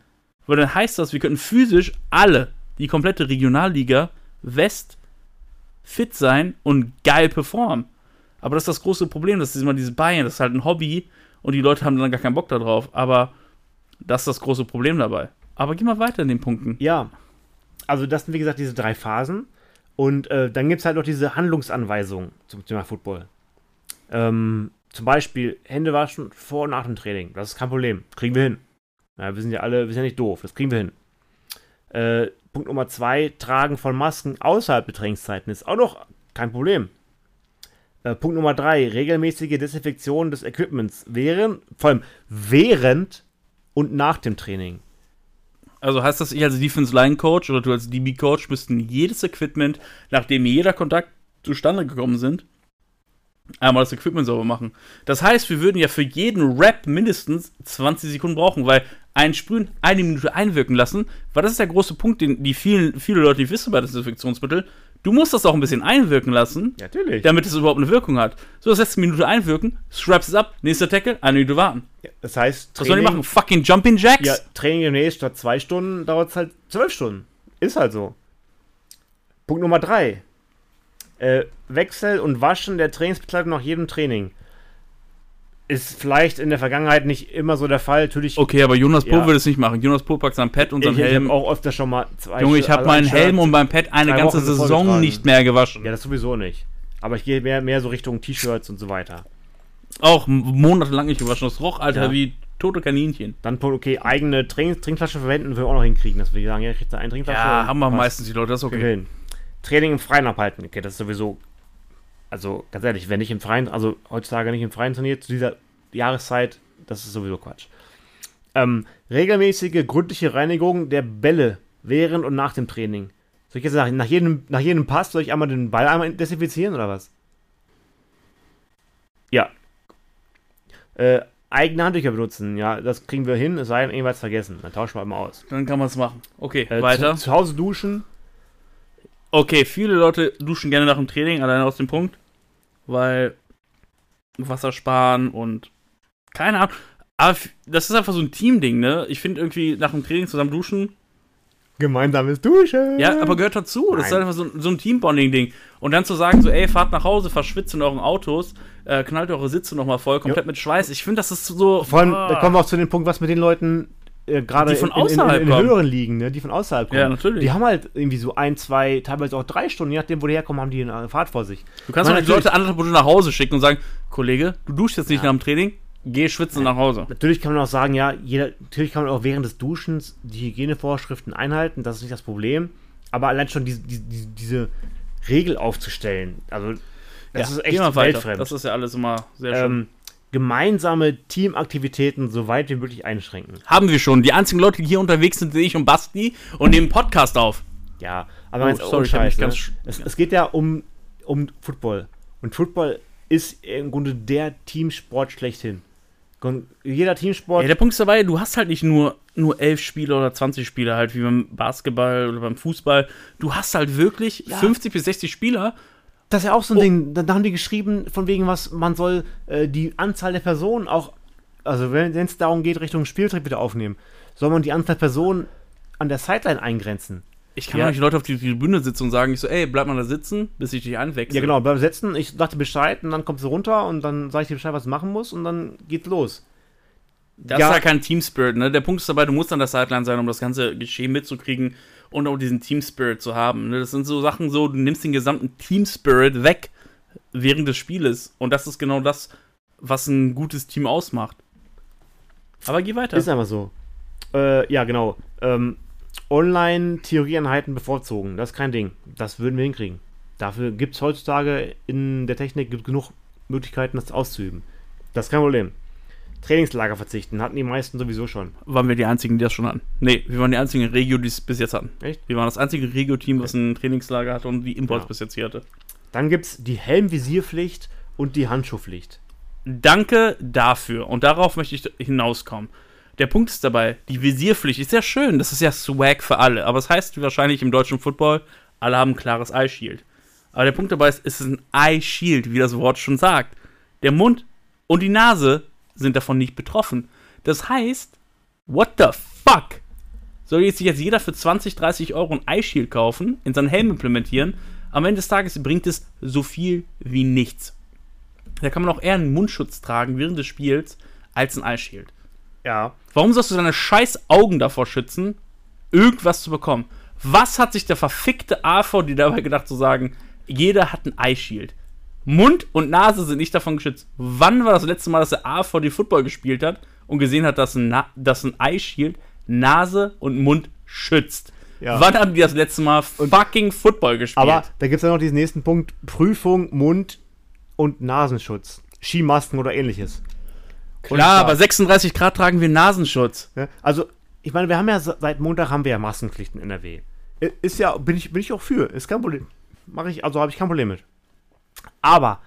Weil dann heißt das, wir könnten physisch alle, die komplette Regionalliga West, fit sein und geil performen. Aber das ist das große Problem, das ist immer dieses Bayern, das ist halt ein Hobby und die Leute haben dann gar keinen Bock darauf. Aber das ist das große Problem dabei. Aber geh mal weiter in den Punkten. Ja, also das sind wie gesagt diese drei Phasen. Und äh, dann gibt es halt noch diese Handlungsanweisungen zum Thema Football. Ähm, zum Beispiel Hände waschen vor und nach dem Training. Das ist kein Problem. Kriegen wir hin. Ja, wir sind ja alle, wir sind ja nicht doof. Das kriegen wir hin. Äh, Punkt Nummer zwei, Tragen von Masken außerhalb der Trainingszeiten ist auch noch kein Problem. Äh, Punkt Nummer drei, regelmäßige Desinfektion des Equipments während, vor allem während und nach dem Training. Also heißt das, ich als Defense Line Coach oder du als DB Coach müssten jedes Equipment, nachdem jeder Kontakt zustande gekommen sind, einmal das Equipment sauber machen. Das heißt, wir würden ja für jeden Rap mindestens 20 Sekunden brauchen, weil ein Sprühen eine Minute einwirken lassen, weil das ist der große Punkt, den die vielen, viele Leute nicht wissen bei Desinfektionsmittel. Du musst das auch ein bisschen einwirken lassen, Natürlich. damit es überhaupt eine Wirkung hat. So, das letzte Minute einwirken, straps es ab, nächster Tackle, eine Minute warten. Das heißt, Was sollen die machen? Fucking Jumping Jacks? Ja, Training demnächst statt zwei Stunden dauert es halt zwölf Stunden. Ist halt so. Punkt Nummer drei. Äh, Wechsel und Waschen der Trainingsbekleidung nach jedem Training. Ist vielleicht in der Vergangenheit nicht immer so der Fall. Natürlich. Okay, aber Jonas Po Ja. würde es nicht machen. Jonas Po packt sein Pad und sein ich, ich Helm. habe auch öfter schon mal zwei Junge, ich habe also ein meinen Helm und mein Pad eine ganze Wochen Saison nicht mehr gewaschen. Ja, das sowieso nicht. Aber ich gehe mehr, mehr so Richtung T-Shirts und so weiter. Auch monatelang nicht gewaschen. Das roch, Alter, Ja. wie tote Kaninchen. Dann, okay, eigene Trink Trinkflasche verwenden, wir auch noch hinkriegen, dass wir sagen, ja, kriegt da eine Trinkflasche. Ja, haben wir meistens die Leute, das ist okay. hin. Training im Freien abhalten. Okay, das ist sowieso. Also, ganz ehrlich, wenn ich im Freien, also heutzutage nicht im Freien trainiert, zu dieser Jahreszeit, das ist sowieso Quatsch. Ähm, regelmäßige, gründliche Reinigung der Bälle während und nach dem Training. Soll ich jetzt sagen, nach jedem, nach jedem Pass soll ich einmal den Ball einmal desinfizieren oder was? Ja. Äh, eigene Handtücher benutzen, ja, das kriegen wir hin, es sei denn, irgendwas vergessen. Dann tauschen wir mal aus. Dann kann man es machen. Okay, Äh, weiter. Zu, zu Hause duschen, Okay, viele Leute duschen gerne nach dem Training, alleine aus dem Punkt, weil Wasser sparen und keine Ahnung. Aber das ist einfach so ein Team-Ding, ne? Ich finde irgendwie nach dem Training zusammen duschen, gemeinsames Duschen. ja, aber gehört dazu. Das ist einfach so, so ein Team-Bonding-Ding. Und dann zu sagen, so, ey, fahrt nach Hause, verschwitzt in euren Autos, äh, knallt eure Sitze nochmal voll, komplett mit Schweiß. Ich finde, das ist so. Vor allem, ah. da kommen wir auch zu dem Punkt, was mit den Leuten äh, gerade Die von in, in, in, außerhalb in, in kommen. höheren Ligen, ne? die von außerhalb kommen. Ja, natürlich. Die haben halt irgendwie so ein, zwei, teilweise auch drei Stunden, je nachdem, wo die herkommen, haben die eine Fahrt vor sich. Du kannst mal die Leute anderthalb Stunden nach Hause schicken und sagen, Kollege, du duschst jetzt nicht nach dem Training, geh schwitzen nach Hause. Natürlich kann man auch sagen, ja, jeder, natürlich kann man auch während des Duschens die Hygienevorschriften einhalten, das ist nicht das Problem. Aber allein schon diese, diese, diese Regel aufzustellen, also das Ja, ist echt weltfremd. Das ist ja alles immer sehr schön. ähm, gemeinsame Teamaktivitäten so weit wie möglich einschränken. Haben wir schon. Die einzigen Leute, die hier unterwegs sind, sehe ich und Basti und nehmen Podcast auf. Ja, aber Oh, ganz sorry, Scheiß, ganz ne? es, es geht ja um, um Football. Und Football ist im Grunde der Teamsport schlechthin. Jeder Teamsport, Ja, der Punkt ist dabei, du hast halt nicht nur, nur elf Spieler oder 20 Spieler, halt wie beim Basketball oder beim Fußball. Du hast halt wirklich 50 bis 60 Spieler. Das ist ja auch so Oh. ein Ding. Da, da haben die geschrieben, von wegen was, man soll äh, die Anzahl der Personen auch, also wenn es darum geht, Richtung Spielbetrieb wieder aufnehmen, soll man die Anzahl der Personen an der Sideline eingrenzen. Ich kann Ja. nicht Leute auf die Tribüne sitzen und sagen, ich so, ey, bleib mal da sitzen, bis ich dich einwechsel. Ja, genau, bleib setzen, ich sagte Bescheid und dann kommst du runter und dann sage ich dir Bescheid, was du machen muss und dann geht's los. Das Ja. ist ja kein Team Spirit, ne? Der Punkt ist dabei, du musst an der Sideline sein, um das ganze Geschehen mitzukriegen und auch diesen Team Spirit zu haben. Ne? Das sind so Sachen so, du nimmst den gesamten Team Spirit weg während des Spieles. Und das ist genau das, was ein gutes Team ausmacht. Aber geh weiter. Ist einfach so. Äh, ja, genau. Ähm, Online-Theorieeinheiten bevorzugen, das ist kein Ding. Das würden wir hinkriegen. Dafür gibt es heutzutage in der Technik genug Möglichkeiten, das auszuüben. Das ist kein Problem. Trainingslager verzichten, hatten die meisten sowieso schon. waren wir die einzigen, die das schon hatten. Nee, wir waren die einzigen Regio, die es bis jetzt hatten. Echt? Wir waren das einzige Regio-Team, was ein Trainingslager hatte und die Imports Ja. bis jetzt hier hatte. Dann gibt es die Helmvisierpflicht und die Handschuhpflicht. Danke dafür. Und darauf möchte ich hinauskommen. Der Punkt ist dabei, die Visierpflicht ist ja schön, das ist ja Swag für alle. Aber es heißt wahrscheinlich im deutschen Football, alle haben ein klares Eye Shield. Aber der Punkt dabei ist, es ist ein Eye Shield, wie das Wort schon sagt. Der Mund und die Nase sind davon nicht betroffen. Das heißt, what the fuck? Soll jetzt sich jetzt jeder für 20, 30 Euro ein Eye Shield kaufen, in seinen Helm implementieren? Am Ende des Tages bringt es so viel wie nichts. Da kann man auch eher einen Mundschutz tragen während des Spiels als ein Eye Shield. Ja. Warum sollst du deine scheiß Augen davor schützen, irgendwas zu bekommen? Was hat sich der verfickte AVD dabei gedacht zu sagen, jeder hat ein Eye Shield? Mund und Nase sind nicht davon geschützt. Wann war das letzte Mal, dass der AVD Football gespielt hat und gesehen hat, dass ein, Na dass ein Eye Shield Nase und Mund schützt? Ja. Wann haben die das letzte Mal fucking Football gespielt? Aber da gibt es ja noch diesen nächsten Punkt: Prüfung, Mund- und Nasenschutz. Skimasken oder ähnliches. Und Klar, bei 36 Grad tragen wir Nasenschutz. Ja, also, ich meine, wir haben ja se- seit Montag haben wir ja Maskenpflichten in NRW. Ist ja, bin ich, bin ich auch für, ist kein Problem. Mache ich, also habe ich kein Problem mit. Aber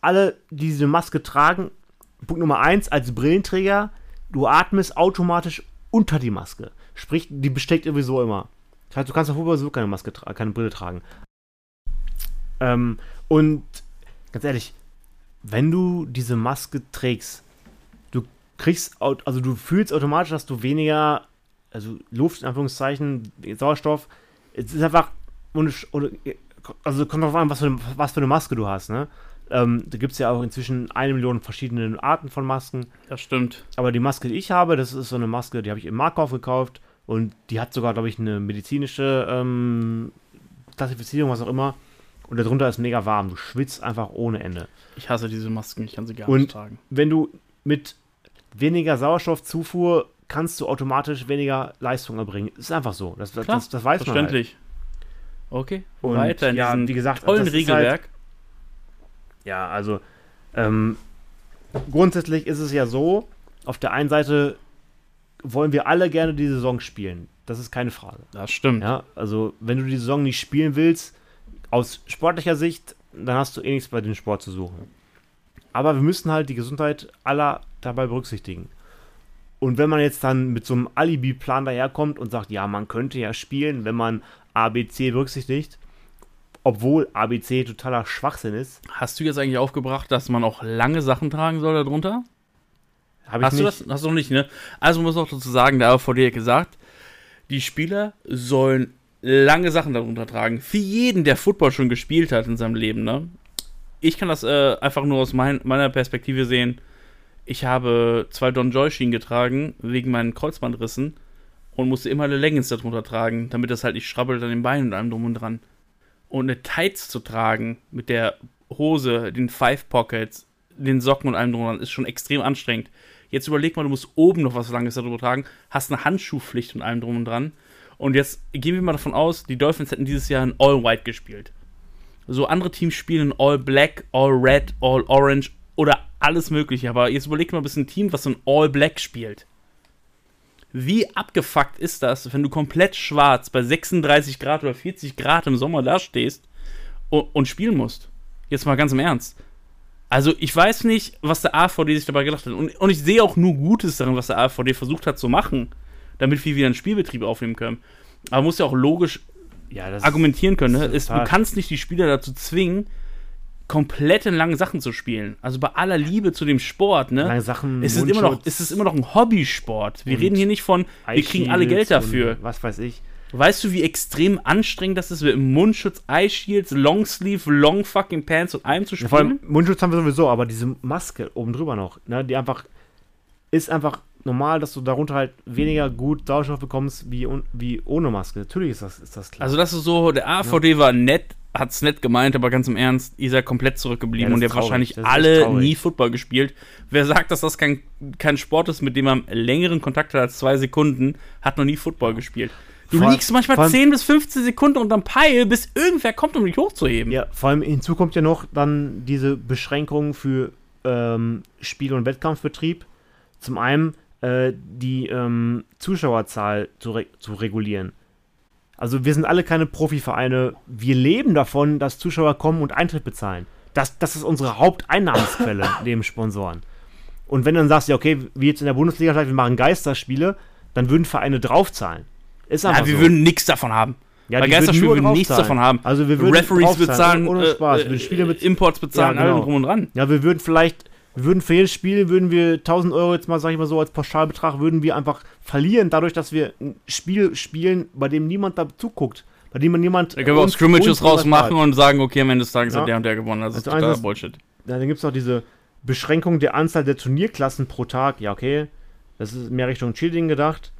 alle, die diese Maske tragen, Punkt Nummer eins, als Brillenträger, du atmest automatisch unter die Maske. Sprich, die besteckt sowieso immer. Das heißt, du kannst auf Fußball sowieso keine Maske keine Brille tragen. Ähm, und ganz ehrlich, wenn du diese Maske trägst, du kriegst, also du fühlst automatisch, dass du weniger, also Luft, in Anführungszeichen, Sauerstoff, es ist einfach, ohne, also kommt drauf an, was für, eine- was für eine Maske du hast, ne? Ähm, da gibt es ja auch inzwischen eine Million verschiedene Arten von Masken. Das stimmt. Aber die Maske, die ich habe, das ist so eine Maske, die habe ich im Markov gekauft und die hat sogar, glaube ich, eine medizinische ähm, Klassifizierung, was auch immer. Und darunter ist mega warm. Du schwitzt einfach ohne Ende. Ich hasse diese Masken, ich kann sie gar Und- nicht tragen. Wenn du mit weniger Sauerstoffzufuhr kannst du automatisch weniger Leistung erbringen. Ist einfach so. Das, Klar, das, das weiß man. Halt. Okay, Und weiter in ja, wie gesagt, tollen das ist Regelwerk. Ja, also ähm, grundsätzlich ist es ja so, auf der einen Seite wollen wir alle gerne die Saison spielen. Das ist keine Frage. das stimmt. Ja, also wenn du die Saison nicht spielen willst, aus sportlicher Sicht, dann hast du eh nichts bei dem Sport zu suchen. Aber wir müssen halt die Gesundheit aller dabei berücksichtigen. Und wenn man jetzt dann mit so einem Alibi-Plan daherkommt und sagt, ja, man könnte ja spielen, wenn man ABC berücksichtigt, obwohl ABC totaler Schwachsinn ist, Hast du jetzt eigentlich aufgebracht, dass man auch lange Sachen tragen soll darunter? habe ich Hast du nicht. das? Hast du noch nicht, ne? Also muss auch dazu sagen, der AVD hat gesagt, die Spieler sollen lange Sachen darunter tragen. Für jeden, der Football schon gespielt hat in seinem Leben, ne? Ich kann das äh, einfach nur aus mein, meiner Perspektive sehen. Ich habe zwei Don Joy Schienen getragen wegen meinen Kreuzbandrissen und musste immer eine Leggings darunter tragen, damit das halt nicht schrabbelt an den Beinen und allem drum und dran. Und eine Tights zu tragen mit der Hose, den Five Pockets, den Socken und allem drum und dran ist schon extrem anstrengend. Jetzt überleg mal, du musst oben noch was Langes darüber tragen, hast eine Handschuhpflicht und allem drum und dran. Und jetzt gehen wir mal davon aus, die Dolphins hätten dieses Jahr in All White gespielt. So andere Teams spielen in All Black, All Red, All Orange oder alles Mögliche. Aber jetzt überleg mal, bisschen ein Team, was in All Black spielt. Wie abgefuckt ist das, wenn du komplett schwarz bei 36 Grad oder 40 Grad im Sommer dastehst und, und spielen musst? Jetzt mal ganz im Ernst. Also ich weiß nicht, was der AVD sich dabei gedacht hat. Und, und ich sehe auch nur Gutes darin, was der AVD versucht hat zu machen, damit wir wieder einen Spielbetrieb aufnehmen können. Aber man muss ja auch logisch Ja, das argumentieren können. Ne? ist du kannst nicht die Spieler dazu zwingen, komplett in lange Sachen zu spielen. Also bei aller Liebe zu dem Sport, ne? Lange Sachen, es ist immer noch, Mundschutz es ist immer noch ein Hobbysport. Wir reden hier nicht von, wir kriegen alle Geld dafür. Was weiß ich. Weißt du, wie extrem anstrengend das ist, mit Mundschutz, Eye Shields, Longsleeve, Long fucking Pants und allem zu Ja, vor allem spielen? Mundschutz haben wir sowieso, aber diese Maske oben drüber noch, ne, die einfach ist einfach normal, dass du darunter halt weniger gut Sauerstoff bekommst wie, wie ohne Maske. Natürlich ist das, ist das klar. Also das ist so, der AVD war nett, hat's nett gemeint, aber ganz im Ernst, ihr seid komplett zurückgeblieben Ja, und ihr habt traurig. wahrscheinlich alle nie Football gespielt. Wer sagt, dass das kein, kein Sport ist, mit dem man längeren Kontakt hat als zwei Sekunden, hat noch nie Football gespielt. Du Vor- liegst manchmal allem- 10 bis 15 Sekunden unterm Peil, bis irgendwer kommt, um dich hochzuheben. ja, vor allem hinzu kommt ja noch dann diese Beschränkung für ähm, Spiel- und Wettkampfbetrieb. Zum einen äh, die ähm, Zuschauerzahl zu, re zu regulieren. Also wir sind alle keine Profivereine. Wir leben davon, dass Zuschauer kommen und Eintritt bezahlen. Das, das ist unsere Haupteinnahmensquelle neben Sponsoren. Und wenn du dann sagst, ja, okay, wie jetzt in der Bundesliga, wir machen Geisterspiele, dann würden Vereine draufzahlen. Ist einfach Ja, wir so. würden nichts davon haben. Ja, Bei die würden Geisterspielen nur würden wir nichts davon haben. Also wir würden Referees bezahlen, ohne äh, Spaß. äh, Wir Spiele bez- Imports bezahlen, Ja, genau. allem drum und dran. Ja, wir würden vielleicht, wir würden für jedes Spiel, würden wir 1000 Euro jetzt mal, sag ich mal so, als Pauschalbetrag, würden wir einfach verlieren, dadurch, dass wir ein Spiel spielen, bei dem niemand da zuguckt. Bei dem niemand. Da können wir auch Scrimmages rausmachen und sagen, okay, am Ende des Tages Ja. hat der und der gewonnen. Das ist Also totaler eines- Bullshit. Ja, dann gibt es noch diese Beschränkung der Anzahl der Turnierklassen pro Tag. Ja, okay. Das ist mehr Richtung Cheating gedacht.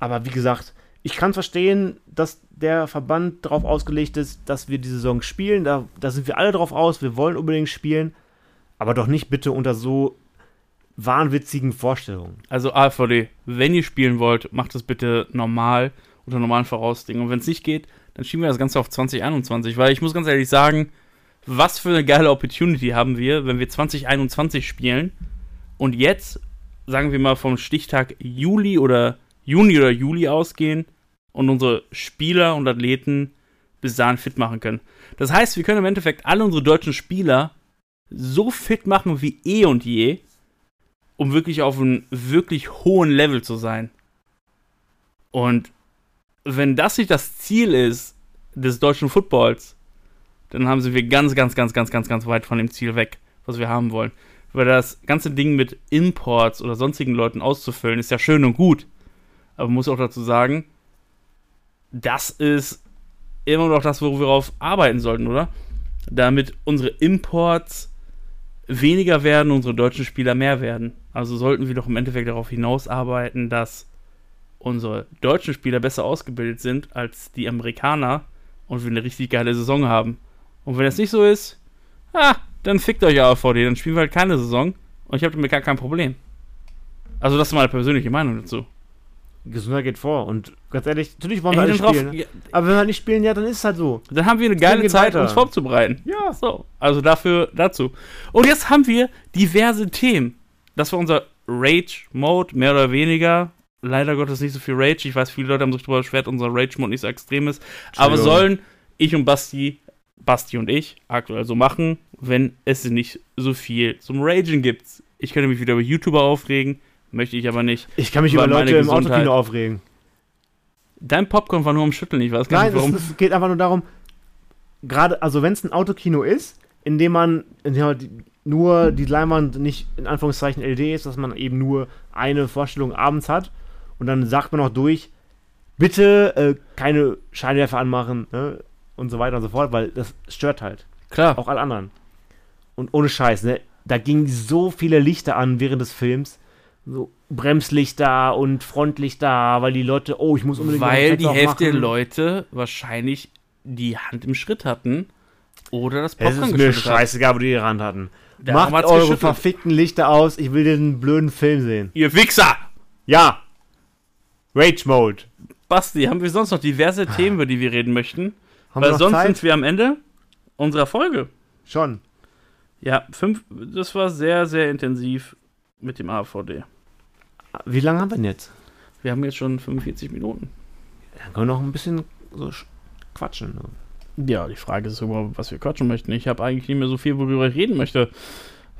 Aber wie gesagt, ich kann verstehen, dass der Verband darauf ausgelegt ist, dass wir die Saison spielen. Da, da sind wir alle drauf aus. Wir wollen unbedingt spielen. Aber doch nicht bitte unter so wahnwitzigen Vorstellungen. Also AVD, wenn ihr spielen wollt, macht es bitte normal, unter normalen Voraussetzungen. Und wenn es nicht geht, dann schieben wir das Ganze auf 2021. Weil ich muss ganz ehrlich sagen, was für eine geile Opportunity haben wir, wenn wir 2021 spielen und jetzt, sagen wir mal, vom Stichtag Juli oder Juni oder Juli ausgehen und unsere Spieler und Athleten bis dahin fit machen können. Das heißt, wir können im Endeffekt alle unsere deutschen Spieler so fit machen wie eh und je, um wirklich auf einem wirklich hohen Level zu sein. Und wenn das nicht das Ziel ist des deutschen Footballs, dann haben sie wir ganz, ganz, ganz, ganz, ganz, ganz weit von dem Ziel weg, was wir haben wollen. Weil das ganze Ding mit Imports oder sonstigen Leuten auszufüllen, ist ja schön und gut. Aber man muss auch dazu sagen, das ist immer noch das, worauf wir arbeiten sollten, oder? Damit unsere Imports weniger werden, unsere deutschen Spieler mehr werden. Also sollten wir doch im Endeffekt darauf hinausarbeiten, dass unsere deutschen Spieler besser ausgebildet sind als die Amerikaner und wir eine richtig geile Saison haben. Und wenn das nicht so ist, ah, dann fickt euch AVD, dann spielen wir halt keine Saison und ich habe damit gar kein Problem. Also das ist meine persönliche Meinung dazu. Gesundheit geht vor. Und ganz ehrlich, natürlich wollen Ey, wir alle dann, drauf, spielen. ja, Aber wenn wir halt nicht spielen, ja, dann ist es halt so. dann haben wir eine geile Zeit, weiter. uns vorzubereiten. Ja. So, also dafür, dazu. Und jetzt haben wir diverse Themen. Das war unser Rage-Mode, mehr oder weniger. Leider Gottes nicht so viel Rage. Ich weiß, viele Leute haben sich darüber beschwert, unser Rage-Mode nicht so extrem ist. Aber sollen ich und Basti, Basti und ich, aktuell so machen, wenn es nicht so viel zum Ragen gibt. Ich könnte mich wieder über YouTuber aufregen, möchte ich aber nicht. Ich kann mich über Leute im Autokino aufregen. Dein Popcorn war nur am Schütteln, ich weiß gar Nein, nicht warum. es, es geht einfach nur darum, gerade, also wenn es ein Autokino ist, in dem man in dem halt die, nur die Leinwand nicht in Anführungszeichen LED ist, dass man eben nur eine Vorstellung abends hat und dann sagt man auch durch, bitte äh, keine Scheinwerfer anmachen ne, und so weiter und so fort, weil das stört halt Klar. auch alle anderen. Und ohne Scheiß, ne, da gingen so viele Lichter an während des Films. So Bremslichter und Frontlichter, weil die Leute, oh, ich muss unbedingt Weil die Hälfte der. Leute wahrscheinlich die Hand im Schritt hatten oder das Es Popcorn ist mir scheißegal, wo die die Hand hatten. Darum Macht eure geschüttelt. verfickten Lichter aus, ich will den blöden Film sehen. Ihr Wichser! Ja! Rage Mode. Basti, haben wir sonst noch diverse Themen, über die wir reden möchten? Haben Weil sonst Zeit? sind wir am Ende unserer Folge. Schon. Ja, fünf, das war sehr, sehr intensiv mit dem AVD. Wie lange haben wir denn jetzt? Wir haben jetzt schon 45 Minuten. Dann können wir noch ein bisschen so sch- quatschen. ne? Ja, die Frage ist immer, was wir quatschen möchten. Ich habe eigentlich nicht mehr so viel, worüber ich reden möchte.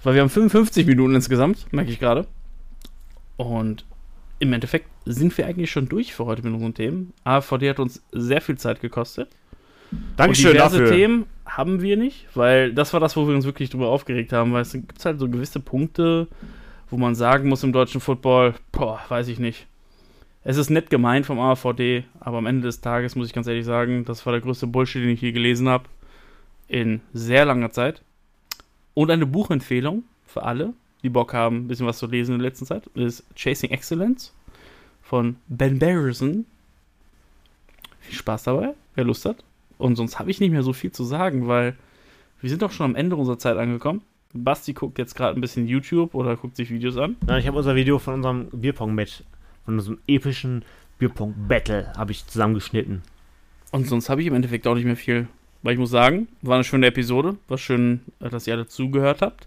Weil wir haben 55 Minuten insgesamt, merke ich gerade. Und im Endeffekt sind wir eigentlich schon durch für heute mit unseren Themen. AVD hat uns sehr viel Zeit gekostet. Dankeschön und diverse dafür. Themen haben wir nicht, weil das war das, wo wir uns wirklich drüber aufgeregt haben, weil es gibt halt so gewisse Punkte, wo man sagen muss im deutschen Football, boah, weiß ich nicht. Es ist nett gemeint vom AVD, aber am Ende des Tages muss ich ganz ehrlich sagen, das war der größte Bullshit, den ich je gelesen habe. In sehr langer Zeit. Und eine Buchempfehlung für alle, die Bock haben, ein bisschen was zu lesen in der letzten Zeit, ist Chasing Excellence von Ben Barrison. Viel Spaß dabei, wer Lust hat. Und sonst habe ich nicht mehr so viel zu sagen, weil wir sind doch schon am Ende unserer Zeit angekommen. Basti guckt jetzt gerade ein bisschen YouTube oder guckt sich Videos an. Nein, ich habe unser Video von unserem Bierpong-Match, von unserem epischen Bierpong-Battle, habe ich zusammengeschnitten. Und sonst habe ich im Endeffekt auch nicht mehr viel. Weil ich muss sagen, war eine schöne Episode. War schön, äh, dass ihr alle zugehört habt.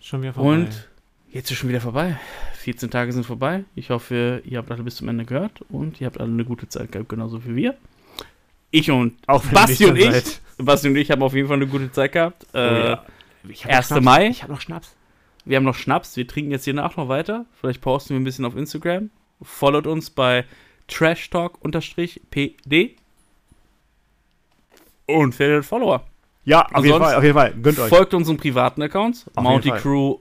Schon wieder vorbei. Und jetzt ist schon wieder vorbei. 14 Tage sind vorbei. Ich hoffe, ihr habt alle bis zum Ende gehört und ihr habt alle eine gute Zeit gehabt, genauso wie wir. Ich und auch Basti und ich. seid. Basti und ich haben auf jeden Fall eine gute Zeit gehabt. Äh, Oh ja. Ich hab noch 1. Schnaps. Mai. Ich habe noch Schnaps. Wir haben noch Schnaps. Wir trinken jetzt hier nach noch weiter. Vielleicht posten wir ein bisschen auf Instagram. Followt uns bei trashtalk-pd. Und werdet Follower. Ja, auf jeden Fall, auf jeden Fall. Gönnt euch. Folgt unseren privaten Accounts. Auf Mounty. Crew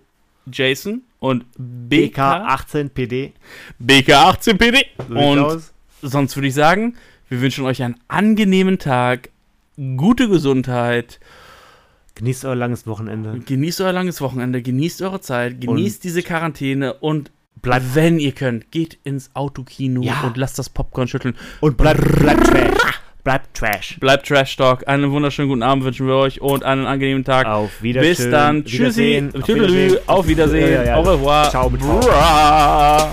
Jason und BK, BK18PD. BK18PD. So Und aus. sonst würde ich sagen, wir wünschen euch einen angenehmen Tag, gute Gesundheit, Genießt euer langes Wochenende. genießt euer langes Wochenende, genießt eure Zeit, genießt diese Quarantäne und Bleibt wenn ihr könnt, geht ins Autokino Ja. und lasst das Popcorn schütteln. und bleibt, bleibt Trash. Bleibt Trash. Bleibt Trash Talk. Einen wunderschönen guten Abend wünschen wir euch und einen angenehmen Tag. Auf Wiedersehen. Bis dann. Tschüssi. Wiedersehen. Auf. Wiedersehen. Auf Wiedersehen. Ja, ja, ja. Au revoir. Ciao mit. Bra.